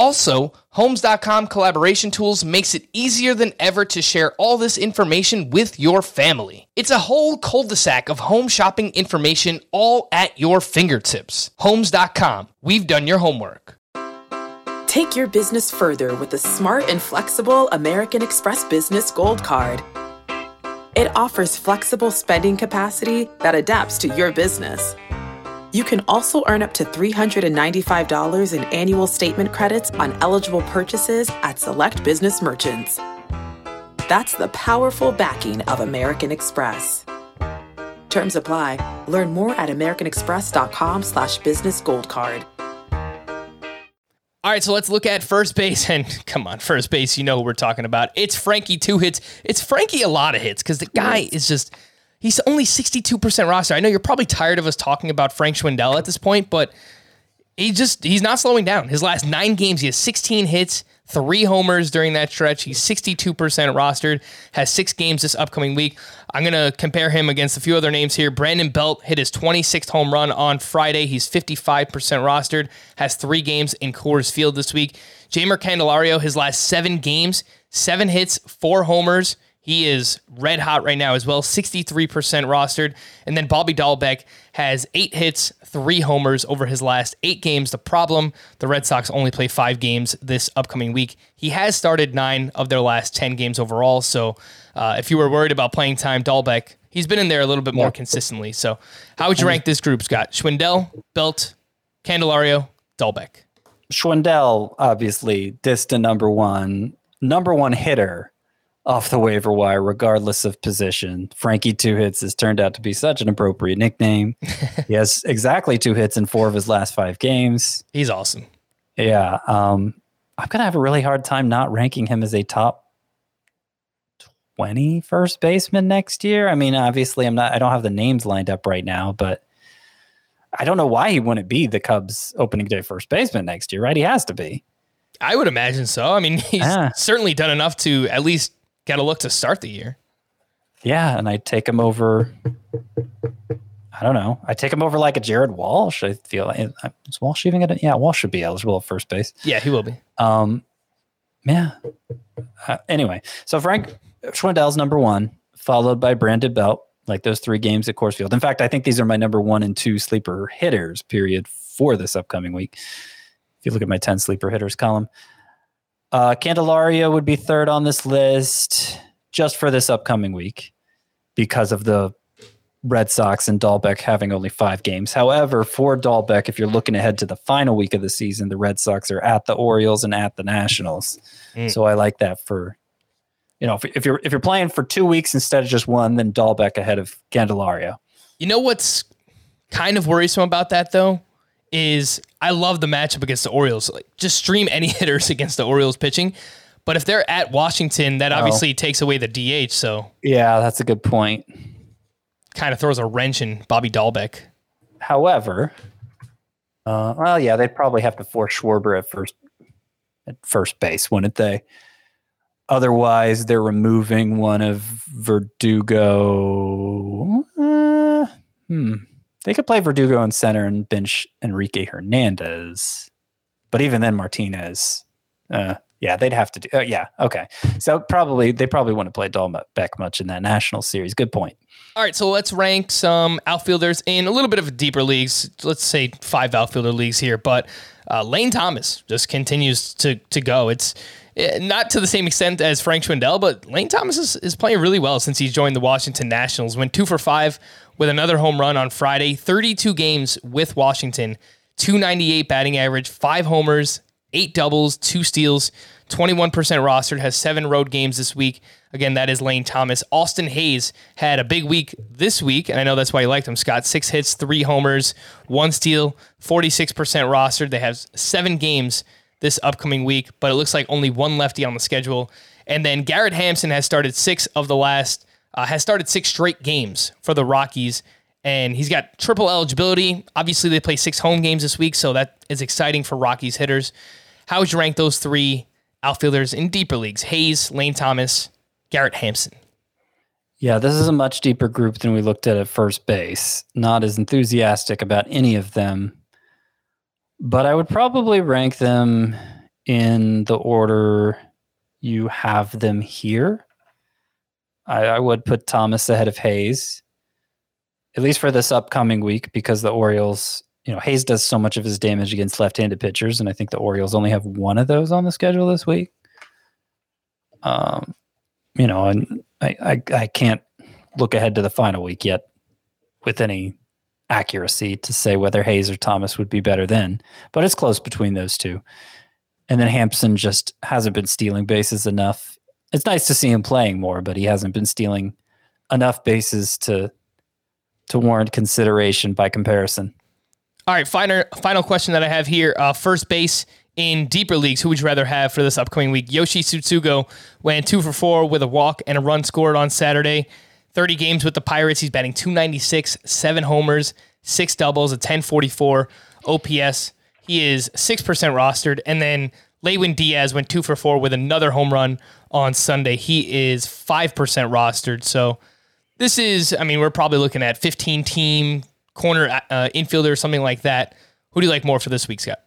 Also, Homes.com collaboration tools makes it easier than ever to share all this information with your family. It's a whole cul-de-sac of home shopping information all at your fingertips. Homes.com. We've done your homework. Take your business further with the smart and flexible American Express Business Gold Card. It offers flexible spending capacity that adapts to your business. You can also earn up to $395 in annual statement credits on eligible purchases at select business merchants. That's the powerful backing of American Express. Terms apply. Learn more at americanexpress.com slash business gold card. All right, so let's look at first base. And come on, first base, you know who we're talking about. It's Frankie, two hits. It's Frankie, a lot of hits because the guy is just, he's only 62% roster. I know you're probably tired of us talking about Frank Schwindel at this point, but he just, he's not slowing down. His last nine games, he has 16 hits, three homers during that stretch. He's 62% rostered, has six games this upcoming week. I'm going to compare him against a few other names here. Brandon Belt hit his 26th home run on Friday. He's 55% rostered, has three games in Coors Field this week. Jeimer Candelario, his last seven games, seven hits, four homers. He is red hot right now as well, 63% rostered. And then Bobby Dalbec has eight hits, three homers over his last eight games. The problem, the Red Sox only play five games this upcoming week. He has started nine of their last 10 games overall. So uh, if you were worried about playing time, Dalbec, he's been in there a little bit more consistently. So how would you rank this group, Scott? Schwindel, Belt, Candelario, Dalbec. Schwindel, obviously, distant number one, number one hitter off the waiver wire, regardless of position. Frankie two hits has turned out to be such an appropriate nickname. he has exactly two hits in four of his last five games. He's awesome. Yeah. Um, I'm going to have a really hard time not ranking him as a top 20 first baseman next year. I mean, obviously, I'm not, I don't have the names lined up right now, but I don't know why he wouldn't be the Cubs opening day first baseman next year, right? He has to be. I would imagine so. I mean, he's Ah. certainly done enough to at least get to look to start the year. Yeah, and I take him over. I don't know. I take him over like a Jared Walsh. I feel like is Walsh even gonna? Yeah, Walsh should be eligible at first base. Yeah, he will be. Um, yeah. Uh, anyway, so Frank Schwindel's number one, followed by Brandon Belt, like those three games at Coors Field. In fact, I think these are my number one and two sleeper hitters. Period for this upcoming week. If you look at my ten sleeper hitters column, uh, Candelario would be third on this list just for this upcoming week because of the Red Sox and Dalbec having only five games. However, for Dalbec, if you're looking ahead to the final week of the season, the Red Sox are at the Orioles and at the Nationals. Mm. So I like that for you know if, if you're if you're playing for two weeks instead of just one, then Dalbec ahead of Candelario. You know what's kind of worrisome about that though is I love the matchup against the Orioles. Like just stream any hitters against the Orioles pitching. But if they're at Washington, that obviously takes away the DH, so Yeah, that's a good point. kind of throws a wrench in Bobby Dalbec. However, uh, well, yeah, they'd probably have to force Schwarber at first at first base, wouldn't they? Otherwise, they're removing one of Verdugo. Uh, hmm. They could play Verdugo in center and bench Enrique Hernandez, but even then, Martinez. Uh, yeah, they'd have to do. Uh, yeah, okay. So probably they probably wouldn't play Dalbec much in that national series. Good point. All right, so let's rank some outfielders in a little bit of deeper leagues. Let's say five outfielder leagues here, but uh, Lane Thomas just continues to to go. It's eh, not to the same extent as Frank Schwindel, but Lane Thomas is, is playing really well since he's joined the Washington Nationals. Went two for five with another home run on Friday. 32 games with Washington, 298 batting average, five homers, eight doubles, two steals, 21% rostered, has seven road games this week. Again, that is Lane Thomas. Austin Hays had a big week this week, and I know that's why you liked him, Scott. Six hits, three homers, one steal, 46% rostered. They have seven games this upcoming week, but it looks like only one lefty on the schedule. And then Garrett Hampson has started six of the last, uh, has started six straight games for the Rockies and he's got triple eligibility. Obviously, they play six home games this week, so that is exciting for Rockies hitters. How would you rank those three outfielders in deeper leagues? Hays, Lane Thomas, Garrett Hampson. Yeah, this is a much deeper group than we looked at at first base. Not as enthusiastic about any of them, but I would probably rank them in the order you have them here. I, I would put Thomas ahead of Hays, at least for this upcoming week, because the Orioles, you know, Hays does so much of his damage against left handed pitchers, and I think the Orioles only have one of those on the schedule this week. Um, you know, and I, I, I can't look ahead to the final week yet with any accuracy to say whether Hays or Thomas would be better then, but it's close between those two. And then Hampson just hasn't been stealing bases enough. It's nice to see him playing more, but he hasn't been stealing enough bases to to warrant consideration by comparison. All right, final final question that I have here. Uh, first base in deeper leagues, who would you rather have for this upcoming week? Yoshi Tsutsugo went two for four with a walk and a run scored on Saturday. 30 games with the Pirates. He's batting 296, seven homers, six doubles, a 1044 OPS. He is 6% rostered. And then Lewin Diaz went two for four with another home run on Sunday. He is 5% rostered. So this is, I mean, we're probably looking at 15 team corner uh, infielder or something like that. Who do you like more for this week, Scott?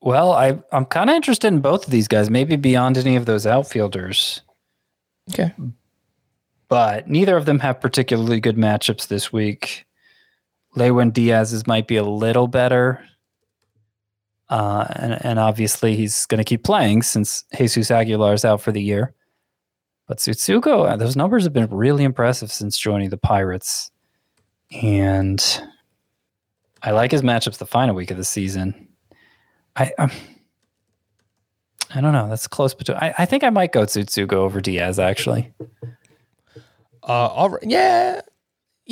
Well, I, I'm kind of interested in both of these guys, maybe beyond any of those outfielders. Okay. But neither of them have particularly good matchups this week. Lewin Diaz's might be a little better. Uh, and, and obviously he's going to keep playing since Jesus Aguilar is out for the year. But Tsutsugo, uh, those numbers have been really impressive since joining the Pirates. And I like his matchups the final week of the season. I um, I don't know. That's close between. I, I think I might go Tsutsugo over Diaz actually. Uh, all right. yeah,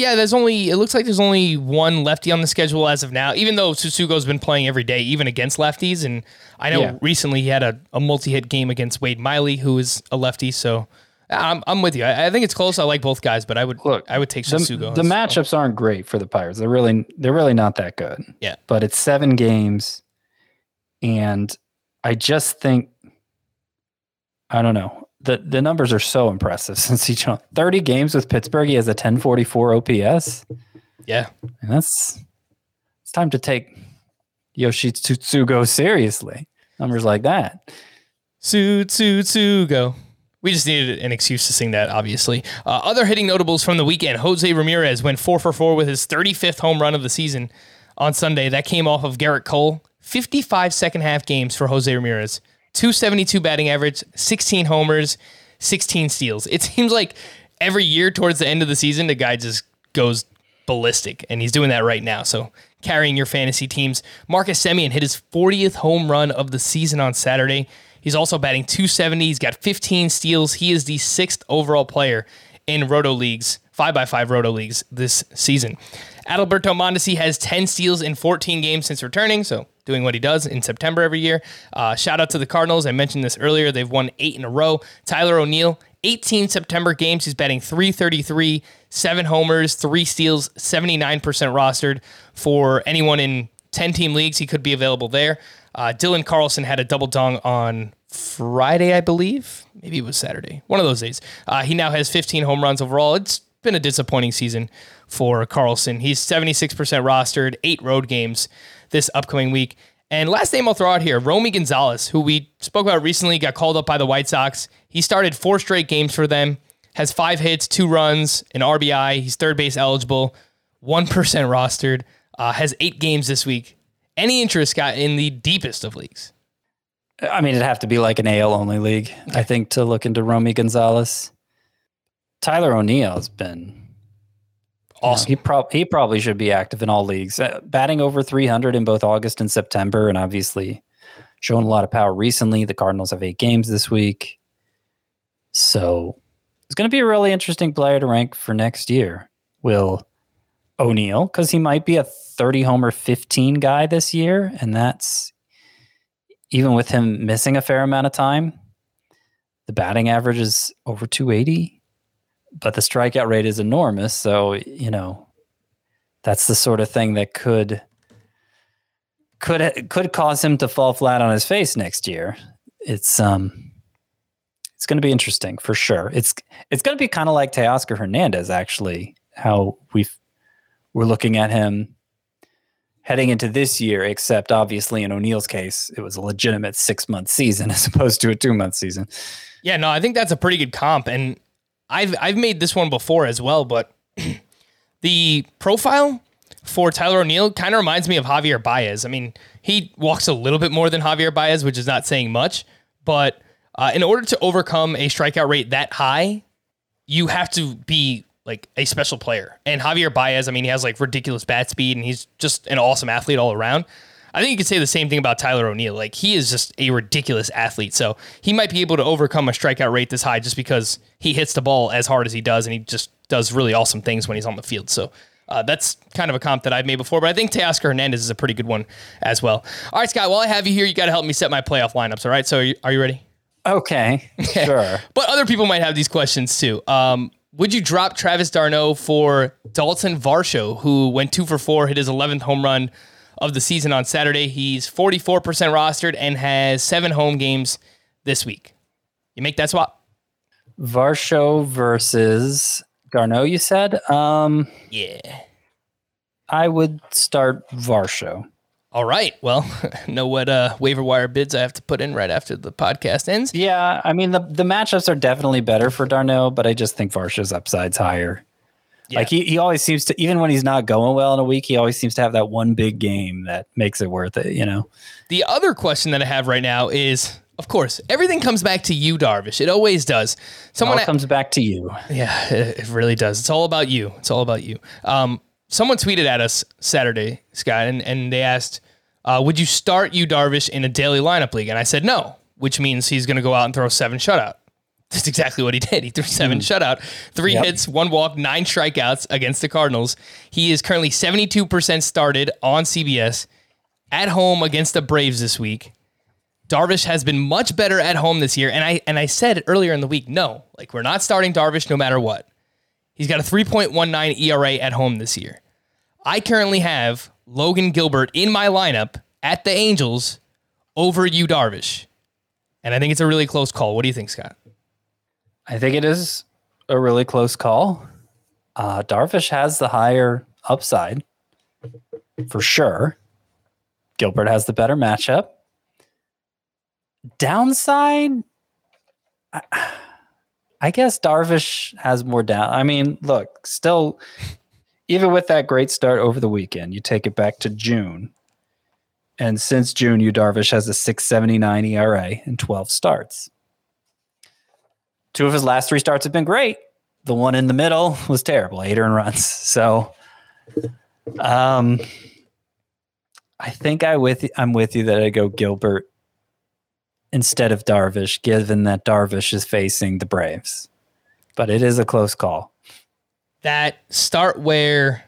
yeah. There's only. It looks like there's only one lefty on the schedule as of now. Even though Tsutsugo's been playing every day, even against lefties, and I know Yeah. recently he had a, a multi-hit game against Wade Miley, who is a lefty. So I'm I'm with you. I, I think it's close. I like both guys, but I would Look, I would take The, the matchups aren't great for the Pirates. They're really they're really not that good. Yeah. But it's seven games, and I just think I don't know. The the numbers are so impressive since he joined 30 games with Pittsburgh. He has a 1044 OPS. Yeah. And that's it's time to take Yoshi Tsutsugo seriously. Numbers like that. Su Tsu Tsu. We just needed an excuse to sing that, obviously. Uh, other hitting notables from the weekend Jose Ramirez went 4 for 4 with his 35th home run of the season on Sunday. That came off of Gerrit Cole. 55 second half games for Jose Ramirez. 272 batting average, 16 homers, 16 steals. It seems like every year towards the end of the season, the guy just goes ballistic, and he's doing that right now. So carrying your fantasy teams. Marcus Semien hit his 40th home run of the season on Saturday. He's also batting 270. He's got 15 steals. He is the sixth overall player in Roto leagues, 5x5 Roto leagues this season. Adalberto Mondesi has 10 steals in 14 games since returning, so doing what he does in September every year. Uh, shout out to the Cardinals. I mentioned this earlier. They've won eight in a row. Tyler O'Neill, 18 September games. He's batting 333, seven homers, three steals, 79% rostered. For anyone in 10 team leagues, he could be available there. Uh, Dylan Carlson had a double dong on Friday, I believe. Maybe it was Saturday. One of those days. Uh, he now has 15 home runs overall. It's been a disappointing season for Carlson. He's 76% rostered, eight road games this upcoming week. And last name I'll throw out here, Romy Gonzalez, who we spoke about recently, got called up by the White Sox. He started four straight games for them, has five hits, two runs, an RBI. He's third base eligible, 1% rostered, uh, has eight games this week. Any interest, Scott, in the deepest of leagues? I mean, it'd have to be like an AL only league, I think, to look into Romy Gonzalez. Tyler O'Neill has been Awesome. He, he probably should be active in all leagues, uh, batting over 300 in both August and September, and obviously showing a lot of power recently. The Cardinals have eight games this week. So it's going to be a really interesting player to rank for next year. Will O'Neill, because he might be a 30 homer 15 guy this year, and that's even with him missing a fair amount of time. The batting average is over 280 but the strikeout rate is enormous. So, you know, that's the sort of thing that could could could cause him to fall flat on his face next year. It's um it's going to be interesting for sure. It's it's going to be kind of like Teoscar Hernandez actually, how we we're looking at him heading into this year, except obviously in O'Neill's case, it was a legitimate six month season as opposed to a two month season. Yeah, no, I think that's a pretty good comp, and I've I've made this one before as well, but the profile for Tyler O'Neill kind of reminds me of Javier Baez. I mean, he walks a little bit more than Javier Baez, which is not saying much, but uh, in order to overcome a strikeout rate that high, you have to be like a special player. And Javier Baez, I mean, he has like ridiculous bat speed and he's just an awesome athlete all around. I think you could say the same thing about Tyler O'Neill. Like he is just a ridiculous athlete. So he might be able to overcome a strikeout rate this high just because he hits the ball as hard as he does and he just does really awesome things when he's on the field. So uh, that's kind of a comp that I've made before, but I think Teoscar Hernandez is a pretty good one as well. All right, Scott, while I have you here, you got to help me set my playoff lineups. All right, so are you, are you ready? Okay, sure. but other people might have these questions too. Um, would you drop Travis d'Arnaud for Daulton Varsho, who went two for four, hit his 11th home run of the season on Saturday? He's 44% rostered and has seven home games this week. You make that swap? Varsho versus d'Arnaud, you said? Um, yeah. I would start Varsho. All right. Well, know what uh, waiver wire bids I have to put in right after the podcast ends. Yeah, I mean the the matchups are definitely better for d'Arnaud, but I just think Varsho's upside's higher. Yeah. Like he, he always seems to even when he's not going well in a week, he always seems to have that one big game that makes it worth it, you know. The other question that I have right now is of course, everything comes back to you, Darvish. It always does. Someone it all comes back to you. Yeah, it, really does. It's all about you. It's all about you. Um, someone tweeted at us Saturday, Scott, and, and they asked, uh, "Would you start you, Darvish, in a daily lineup league?" And I said no, which means he's going to go out and throw seven shutout. That's exactly what he did. He threw seven mm. shutout, three yep. hits, one walk, nine strikeouts against the Cardinals. He is currently 72% started on CBS at home against the Braves this week. Darvish has been much better at home this year. And I and I said earlier in the week, no, like we're not starting Darvish no matter what. He's got a 3.19 ERA at home this year. I currently have Logan Gilbert in my lineup at the Angels over Yu Darvish. And I think it's a really close call. What do you think, Scott? I think it is a really close call. Uh, Darvish has the higher upside for sure. Gilbert has the better matchup. Downside, I, I guess Darvish has more down. I mean, look, still, even with that great start over the weekend, you take it back to June. And since June, Yu Darvish has a 679 ERA and 12 starts. Two of his last three starts have been great. The one in the middle was terrible, eight earned runs. So, um, I think I with I'm with you that I go Gilbert instead of Darvish, given that Darvish is facing the Braves. But it is a close call. That start where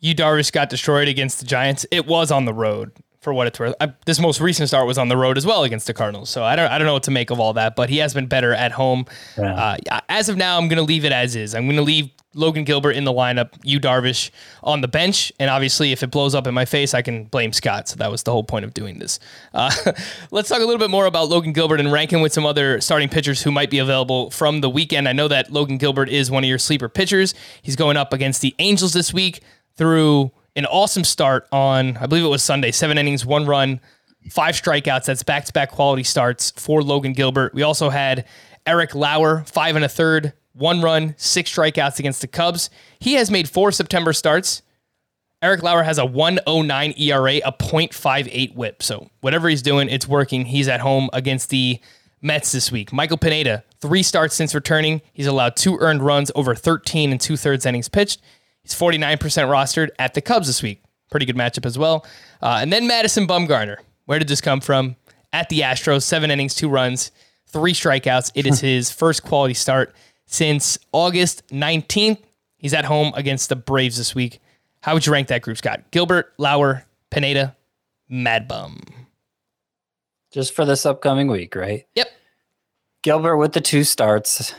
Yu Darvish got destroyed against the Giants, it was on the road for what it's worth. I, this most recent start was on the road as well against the Cardinals. So I don't I don't know what to make of all that, but he has been better at home. Yeah. Uh, as of now, I'm going to leave it as is. I'm going to leave Logan Gilbert in the lineup, Yu Darvish on the bench, and obviously if it blows up in my face, I can blame Scott. So that was the whole point of doing this. Uh, let's talk a little bit more about Logan Gilbert and ranking with some other starting pitchers who might be available from the weekend. I know that Logan Gilbert is one of your sleeper pitchers. He's going up against the Angels this week through an awesome start on, I believe it was Sunday, seven innings, one run, five strikeouts. That's back to back quality starts for Logan Gilbert. We also had Eric Lauer, five and a third, one run, six strikeouts against the Cubs. He has made four September starts. Eric Lauer has a 109 ERA, a .58 whip. So whatever he's doing, it's working. He's at home against the Mets this week. Michael Pineda, three starts since returning. He's allowed two earned runs over 13 and two thirds innings pitched. He's 49% rostered at the Cubs this week. Pretty good matchup as well. Uh, and then Madison Bumgarner. Where did this come from? At the Astros, seven innings, two runs, three strikeouts. It is his first quality start since August 19th. He's at home against the Braves this week. How would you rank that group, Scott? Gilbert, Lauer, Pineda, Mad Bum. Just for this upcoming week, right? Yep. Gilbert with the two starts.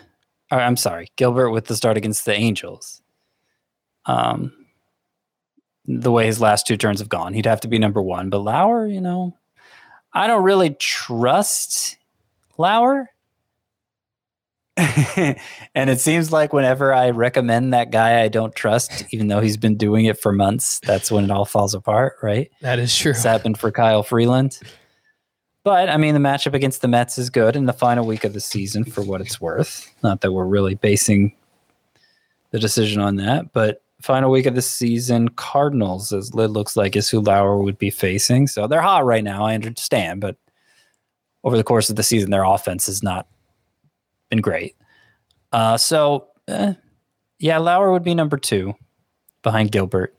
Or, I'm sorry, Gilbert with the start against the Angels. Um, the way his last two turns have gone, he'd have to be number one. But Lauer, you know, I don't really trust Lauer. and it seems like whenever I recommend that guy I don't trust, even though he's been doing it for months, that's when it all falls apart, right? That is true. It's happened for Kyle Freeland. But I mean, the matchup against the Mets is good in the final week of the season for what it's worth. Not that we're really basing the decision on that, but final week of the season, Cardinals, as it looks like, is who Lauer would be facing. So they're hot right now. I understand, but over the course of the season, their offense has not been great. Uh, so uh, yeah, Lauer would be number two behind Gilbert.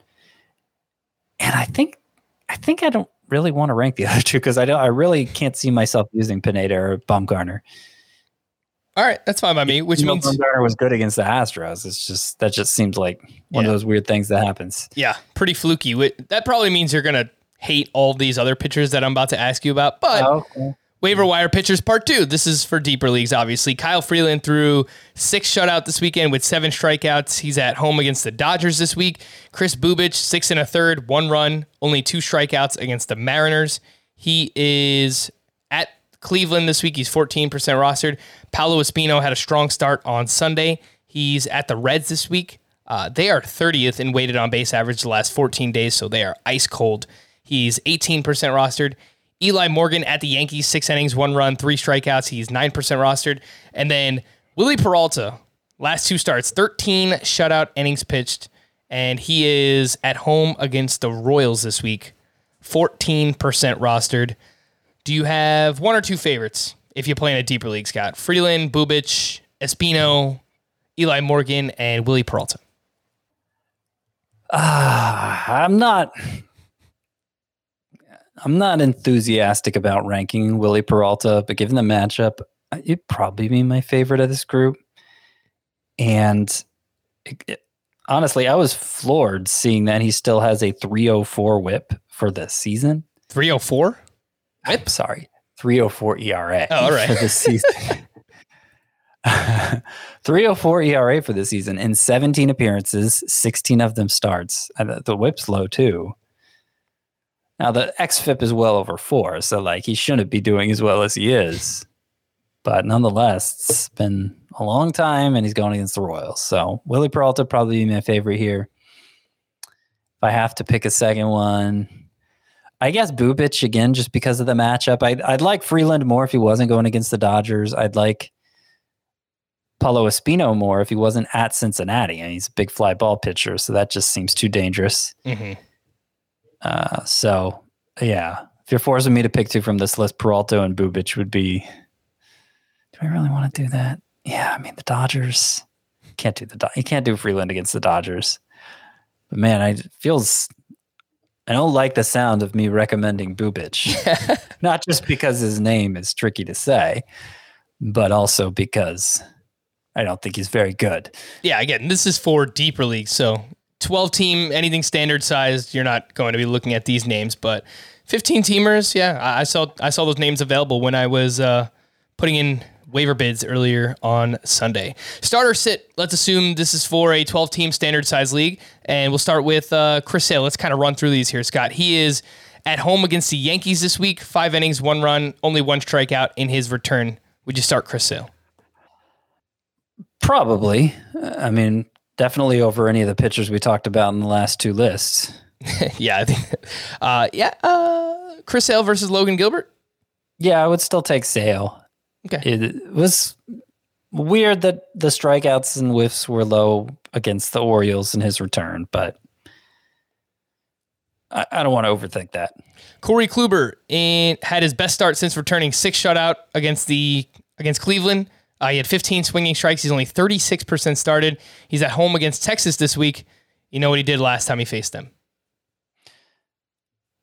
And I think, I think I don't really want to rank the other two because I don't, I really can't see myself using Pineda or Bumgarner. All right, that's fine by me. Which means, Bumgarner was good against the Astros. It's just that just seems like one Yeah. of those weird things that happens. yeah, pretty fluky. That probably means you're gonna hate all these other pitchers that I'm about to ask you about. But oh, okay. Waiver wire pitchers part two. This is for deeper leagues, obviously. Kyle Freeland threw six shutout this weekend with seven strikeouts. He's at home against the Dodgers this week. Kris Bubic, six and a third, one run, only two strikeouts against the Mariners. He is at Cleveland this week. He's 14% rostered. Paolo Espino had a strong start on Sunday. He's at the Reds this week. Uh, they are 30th in weighted on base average the last 14 days, so they are ice cold. He's 18% rostered. Eli Morgan at the Yankees, six innings, one run, three strikeouts. He's 9% rostered. And then Wily Peralta, last two starts, 13 shutout innings pitched. And he is at home against the Royals this week, 14% rostered. Do you have one or two favorites if you play in a deeper league, Scott? Freeland, Bubic, Espino, Eli Morgan, and Wily Peralta. Ah, I'm not. I'm not enthusiastic about ranking Wily Peralta, but given the matchup, it'd probably be my favorite of this group. And it- it- honestly, I was floored seeing that he still has a 304 whip for the season. 304? I'm sorry, 304 ERA Oh, all right. for the season. 304 ERA for the season in 17 appearances, 16 of them starts. And the whip's low too. Now the XFIP is well over four, so like he shouldn't be doing as well as he is. But nonetheless, it's been a long time and he's going against the Royals. So Wily Peralta probably be my favorite here. If I have to pick a second one, I guess Bubic again, just because of the matchup. I'd, I'd like Freeland more if he wasn't going against the Dodgers. I'd like Paolo Espino more if he wasn't at Cincinnati. And he's a big fly ball pitcher, so that just seems too dangerous. Mm-hmm. Uh, so yeah, if you're forcing me to pick two from this list, Peralta and Bubic would be. Do I really want to do that? Yeah, I mean the Dodgers can't do the you can't do Freeland against the Dodgers. But man, I it feels I don't like the sound of me recommending Bubic. Not just because his name is tricky to say, but also because I don't think he's very good. Yeah, again, this is for deeper leagues. So 12 team, anything standard sized, you're not going to be looking at these names, but 15 teamers, yeah, I I saw I saw those names available when I was uh, putting in waiver bids earlier on Sunday. Starter sit, let's assume this is for a 12 team standard size league, and we'll start with uh, Chris Sale. Let's kind of run through these here, Scott. He is at home against the Yankees this week, five innings, one run, only one strikeout in his return. Would you start Chris Sale? Probably. I mean, definitely over any of the pitchers we talked about in the last two lists. yeah, I think. Uh, yeah, uh, Chris Sale versus Logan Gilbert. Yeah, I would still take Sale. Okay. It was weird that the strikeouts and whiffs were low against the Orioles in his return, but I, I don't want to overthink that. Corey Kluber in, had his best start since returning six shutout against the against Cleveland. Uh, he had 15 swinging strikes. He's only 36% started. He's at home against Texas this week. You know what he did last time he faced them?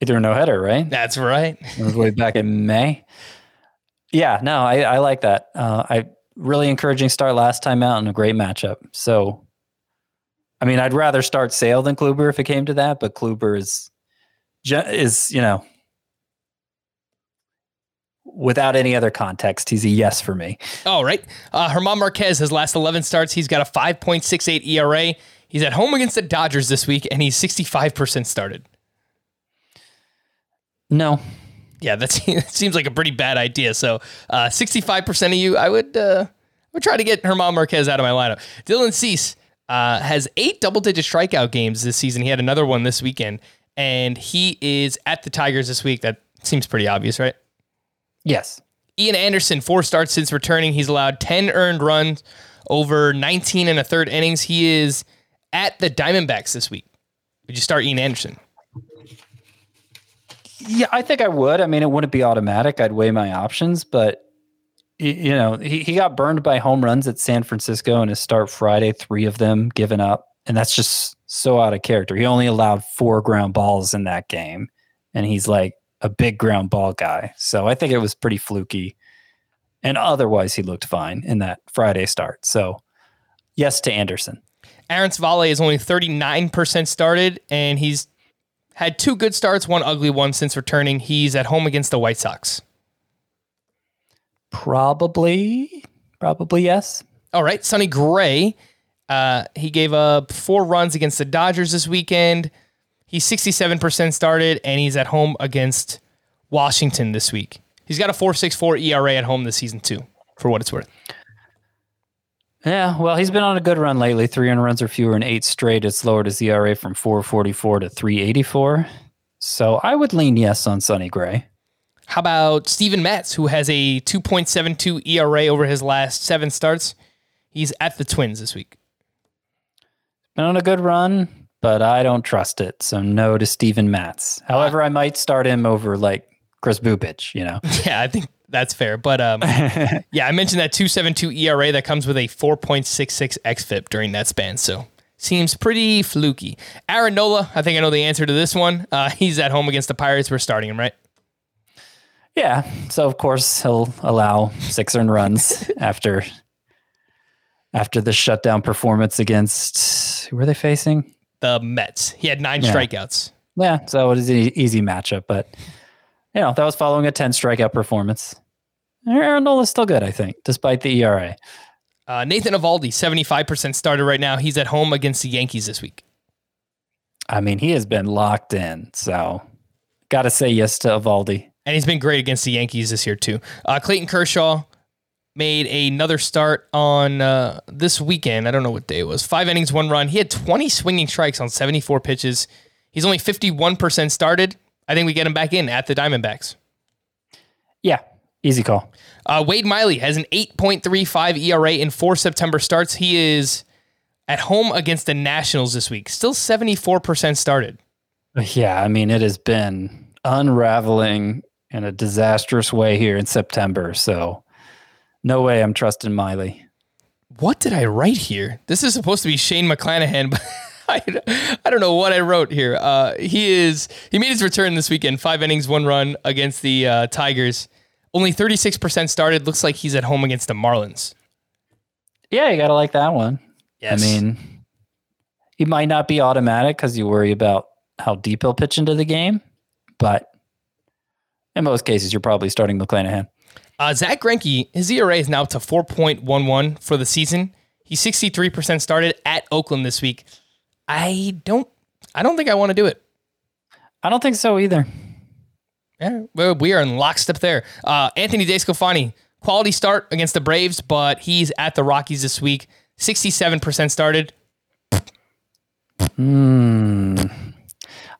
Either a no header, right? That's right. It was way back in May. Yeah, no, I, I like that. Uh, I really encouraging start last time out and a great matchup. So, I mean, I'd rather start Sale than Kluber if it came to that, but Kluber is is you know without any other context, he's a yes for me. All right. Uh, German Marquez has last 11 starts. He's got a 5.68 ERA. He's at home against the Dodgers this week, and he's 65% started. No, Yeah, that seems, like a pretty bad idea. So, uh, 65% of you, I would uh, would try to get German Marquez out of my lineup. Dylan Cease uh, has eight double digit strikeout games this season. He had another one this weekend, and he is at the Tigers this week. That seems pretty obvious, right? yes, Ian Anderson, four starts since returning. He's allowed 10 earned runs over 19 and a third innings. He is at the Diamondbacks this week. Would you start Ian Anderson? Yeah, I think I would. I mean, it wouldn't be automatic. I'd weigh my options, but you know, he, he got burned by home runs at San Francisco in his start Friday, three of them given up. And that's just so out of character. He only allowed four ground balls in that game. And he's like a big ground ball guy. So I think it was pretty fluky. And otherwise, he looked fine in that Friday start. So yes to Anderson. Aaron Civale is only 39% started, and he's had two good starts, one ugly one since returning. He's at home against the White Sox. Probably, probably yes. All right, Sonny Gray. Uh, he gave up four runs against the Dodgers this weekend. He's 67% started, and he's at home against Washington this week. He's got a 4.64 ERA at home this season too, for what it's worth. Yeah, well, he's been on a good run lately. Three 300 runs or fewer in eight straight. It's lowered his ERA from 444 to 384. So I would lean yes on Sonny Gray. How about Steven Matz, who has a 2.72 ERA over his last seven starts? He's at the Twins this week. Been on a good run, but I don't trust it. So no to Steven Matz. However, I might start him over like Kris Bubic, you know? Yeah, I think that's fair. But um, yeah, I mentioned that 272 ERA that comes with a 4.66 XFIP during that span. So seems pretty fluky. Aaron Nola, I think I know the answer to this one. Uh, he's at home against the Pirates. We're starting him, right? Yeah. So of course he'll allow six earned runs after after the shutdown performance against who were they facing? The Mets. He had nine Yeah. strikeouts. Yeah, so it is an easy matchup, but you know that was following a ten strikeout performance. Aaron Nola's still good, I think, despite the ERA. Uh, Nathan Eovaldi, 75% started right now. He's at home against the Yankees this week. I mean, he has been locked in, so got to say yes to Eovaldi. And he's been great against the Yankees this year, too. Uh, Clayton Kershaw made another start on uh, this weekend. I don't know what day it was. Five innings, one run. He had 20 swinging strikes on 74 pitches. He's only 51% started. I think we get him back in at the Diamondbacks. Yeah, easy call. Uh, Wade Miley has an 8.35 ERA in four September starts. He is at home against the Nationals this week. Still 74% started. Yeah, I mean, it has been unraveling in a disastrous way here in September. So, no way I'm trusting Miley. What did I write here? This is supposed to be Shane McClanahan, but I, I don't know what I wrote here. Uh, he is he made his return this weekend. Five innings, one run against the uh, Tigers. Only 36% started. Looks like he's at home against the Marlins. Yeah, you got to like that one. Yes. I mean, he might not be automatic because you worry about how deep he'll pitch into the game, but in most cases, you're probably starting McClanahan. Uh, Zack Greinke, his ERA is now up to 4.11 for the season. He's 63% started at Oakland this week. I don't I don't think I want to do it. I don't think so either. Yeah, we are in lockstep there. Uh, Anthony DeSclafani, quality start against the Braves, but he's at the Rockies this week. 67% started. Hmm.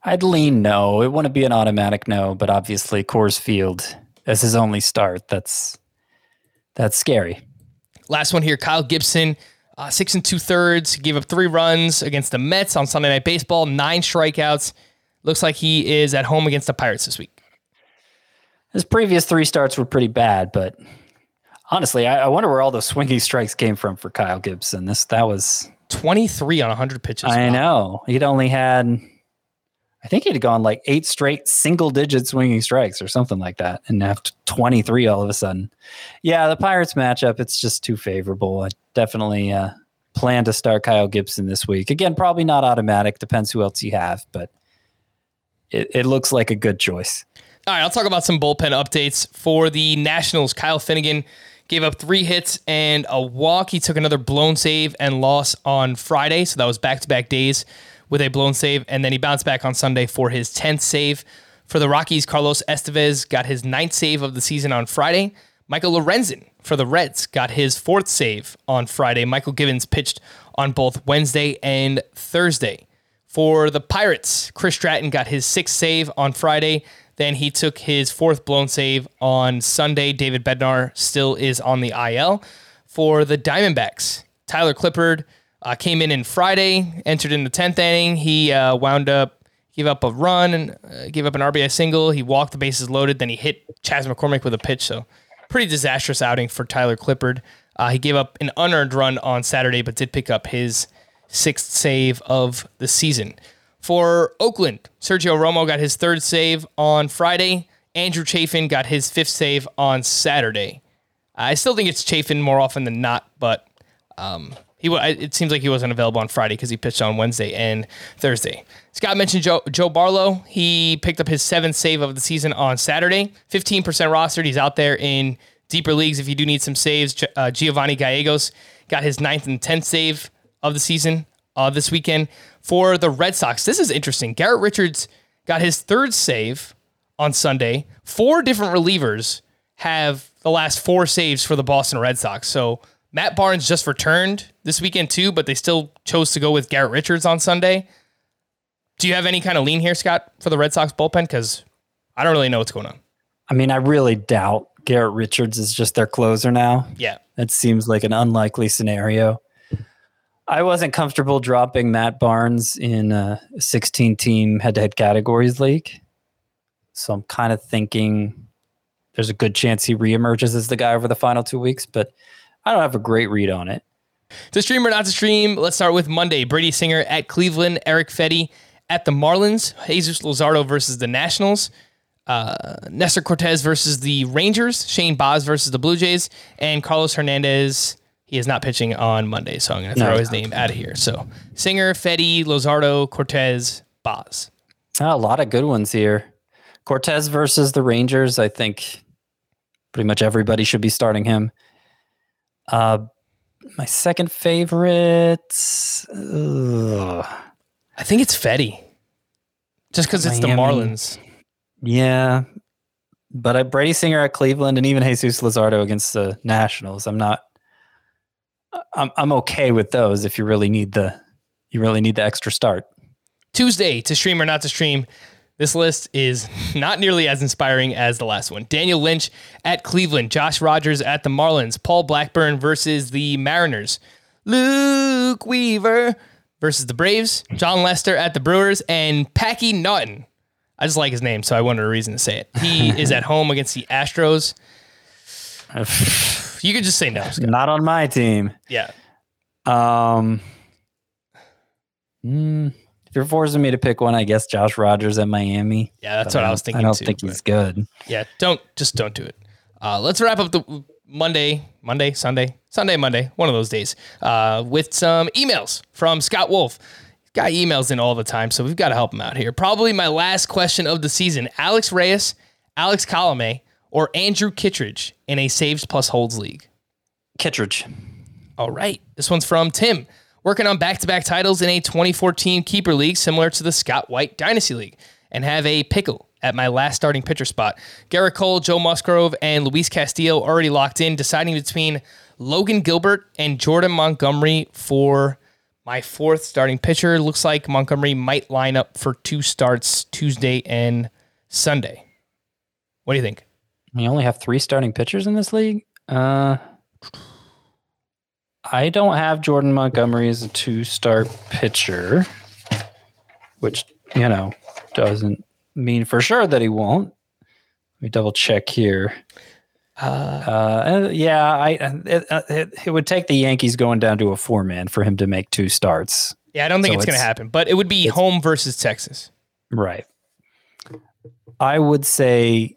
I'd lean no. It wouldn't be an automatic no, but obviously Coors Field as his only start. That's that's scary. Last one here, Kyle Gibson, uh, six and two thirds, gave up three runs against the Mets on Sunday Night Baseball, nine strikeouts. Looks like he is at home against the Pirates this week. His previous three starts were pretty bad, but honestly, I, I wonder where all those swinging strikes came from for Kyle Gibson. This that was 23 on 100 pitches. I Wow. know he'd only had, I think he'd gone like eight straight single digit swinging strikes or something like that, and now 23 all of a sudden. Yeah, the Pirates matchup it's just too favorable. I definitely uh, plan to start Kyle Gibson this week. Again, probably not automatic. Depends who else you have, but it, it looks like a good choice. All right, I'll talk about some bullpen updates for the Nationals. Kyle Finnegan gave up three hits and a walk. He took another blown save and loss on Friday, so that was back to back days with a blown save, and then he bounced back on Sunday for his 10th save. For the Rockies, Carlos Estevez got his ninth save of the season on Friday. Michael Lorenzen for the Reds got his fourth save on Friday. Mychal Givens pitched on both Wednesday and Thursday. For the Pirates, Chris Stratton got his sixth save on Friday. Then he took his fourth blown save on Sunday. David Bednar still is on the IL. For the Diamondbacks, Tyler Clippard uh, came in in Friday, entered in the 10th inning. He uh, wound up, gave up a run and uh, gave up an RBI single. He walked the bases loaded. Then he hit Chas McCormick with a pitch. So pretty disastrous outing for Tyler Clippard. Uh, he gave up an unearned run on Saturday, but did pick up his sixth save of the season. For Oakland, Sergio Romo got his third save on Friday. Andrew Chafin got his fifth save on Saturday. I still think it's Chafin more often than not, but um, he it seems like he wasn't available on Friday because he pitched on Wednesday and Thursday. Scott mentioned Joe, Joe Barlow. He picked up his seventh save of the season on Saturday. 15% rostered. He's out there in deeper leagues if you do need some saves. Uh, Giovanni Gallegos got his ninth and 10th save of the season uh, this weekend. For the Red Sox, this is interesting. Garrett Richards got his third save on Sunday. Four different relievers have the last four saves for the Boston Red Sox. So Matt Barnes just returned this weekend too, but they still chose to go with Garrett Richards on Sunday. Do you have any kind of lean here, Scott, for the Red Sox bullpen? Because I don't really know what's going on. I mean, I really doubt Garrett Richards is just their closer now. Yeah. That seems like an unlikely scenario. I wasn't comfortable dropping Matt Barnes in a 16 team head to head categories league. So I'm kind of thinking there's a good chance he reemerges as the guy over the final two weeks, but I don't have a great read on it. To stream or not to stream, let's start with Monday. Brady Singer at Cleveland, Erick Fedde at the Marlins, Jesus Luzardo versus the Nationals, uh, Nestor Cortes versus the Rangers, Shane Baz versus the Blue Jays, and Carlos Hernandez. He is not pitching on Monday, so I'm going to throw no, his name out of here. So Singer, Fedde, Luzardo, Cortes, Baz. Oh, a lot of good ones here. Cortes versus the Rangers. I think pretty much everybody should be starting him. Uh, my second favorite. Ugh. I think it's Fedde. Just because it's the Marlins. Yeah. But I, Brady Singer at Cleveland and even Jesus Luzardo against the Nationals. I'm not. I'm I'm okay with those if you really need the you really need the extra start. Tuesday to stream or not to stream. This list is not nearly as inspiring as the last one. Daniel Lynch at Cleveland, Josh Rogers at the Marlins, Paul Blackburn versus the Mariners, Luke Weaver versus the Braves, Jon Lester at the Brewers, and Packy Naughton. I just like his name, so I wanted a reason to say it. He is at home against the Astros. you could just say no. Scott. Not on my team. Yeah. Um. Mm, you're forcing me to pick one, I guess Josh Rogers at Miami. Yeah, that's what I, I was thinking. I don't too, think he's good. Yeah, don't just don't do it. Uh, let's wrap up the Monday, Monday, Sunday, Sunday, Monday, one of those days, uh, with some emails from Scott Wolf. Got emails in all the time, so we've got to help him out here. Probably my last question of the season: Alex Reyes, Alex Colome, or Andrew Kittredge in a saves plus holds league. Kittredge. All right, this one's from Tim working on back to back titles in a 2014 keeper league similar to the Scott White Dynasty League, and have a pickle at my last starting pitcher spot. Gerrit Cole, Joe Musgrove, and Luis Castillo already locked in, deciding between Logan Gilbert and Jordan Montgomery for my fourth starting pitcher. Looks like Montgomery might line up for two starts Tuesday and Sunday. What do you think? We only have three starting pitchers in this league. Uh, I don't have Jordan Montgomery as a two star pitcher, which, you know, doesn't mean for sure that he won't. Let me double check here. Uh, uh, yeah, I it, it, it, would take the Yankees going down to a four man for him to make two starts. Yeah, I don't think so it's, it's going to happen, but it would be home versus Texas. Right. I would say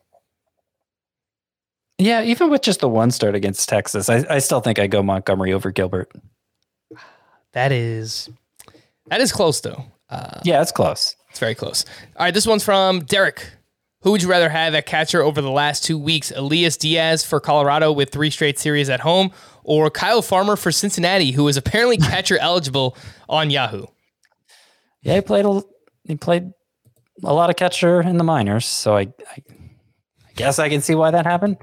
yeah, even with just the one start against Texas, I, I still think I go Montgomery over Gilbert. That is that is close though. Uh, yeah, it's close. It's very close. All right, this one's from Derek. Who would you rather have at catcher over the last two weeks? Elias Diaz for Colorado with three straight series at home, or Kyle Farmer for Cincinnati, who is apparently catcher eligible on Yahoo? Yeah, he played a he played a lot of catcher in the minors, so I, I guess I can see why that happened.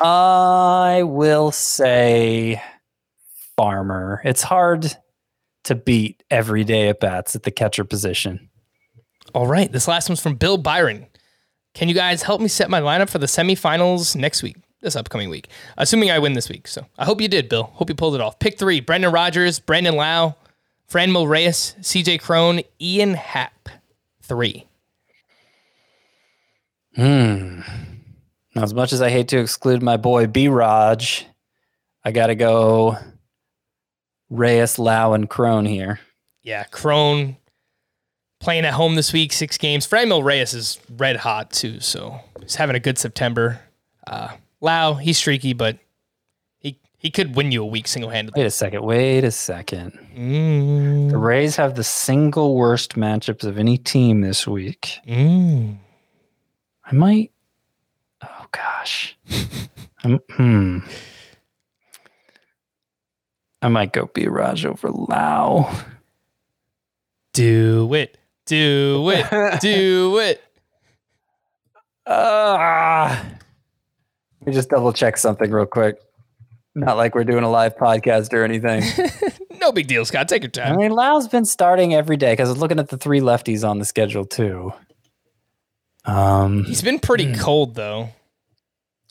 I will say Farmer. It's hard to beat everyday at bats at the catcher position. All right. This last one's from Bill Byron. Can you guys help me set my lineup for the semifinals next week, this upcoming week? Assuming I win this week. So I hope you did, Bill. Hope you pulled it off. Pick three Brendan Rodgers, Brandon Lowe, Franmil Reyes, CJ Cron, Ian Happ. Three. Hmm. As much as I hate to exclude my boy B Raj, I got to go Reyes, Lowe, and Cron here. Yeah, Cron playing at home this week, six games. Franmil Reyes is red hot too, so he's having a good September. Uh, Lowe, he's streaky, but he he could win you a week single handedly. Wait a second. Wait a second. Mm, The Rays have the single worst matchups of any team this week. mm. I might. Gosh. Um, hmm. I might go B Raj over Lowe. Do it, do it, do it. Ah. Let me just double check something real quick. Not like we're doing a live podcast or anything. No big deal, Scott. Take your time. I mean, Lowe's been starting every day because I was looking at the three lefties on the schedule too. Um, He's been pretty cold though.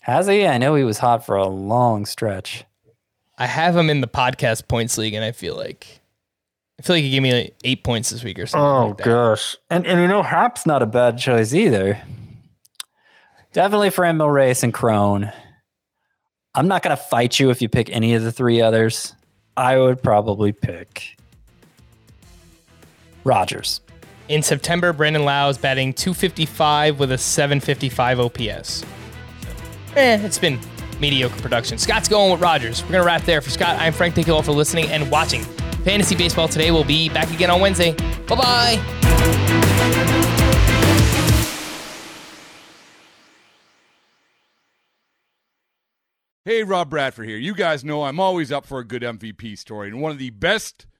Has he? I know he was hot for a long stretch. I have him in the podcast points league, and I feel like I feel like he gave me like eight points this week or something. Oh like that. gosh, and and you know Happ's not a bad choice either. Definitely Franmil Reyes and Cron. I'm not gonna fight you if you pick any of the three others. I would probably pick Rodgers. In September, Brandon Lowe is batting 255 with a 755 OPS. Eh, it's been mediocre production. Scott's going with Rodgers. We're going to wrap there. For Scott, I'm Frank. Thank you all for listening and watching. Fantasy Baseball today will be back again on Wednesday. Bye bye. Hey, Rob Bradford here. You guys know I'm always up for a good MVP story, and one of the best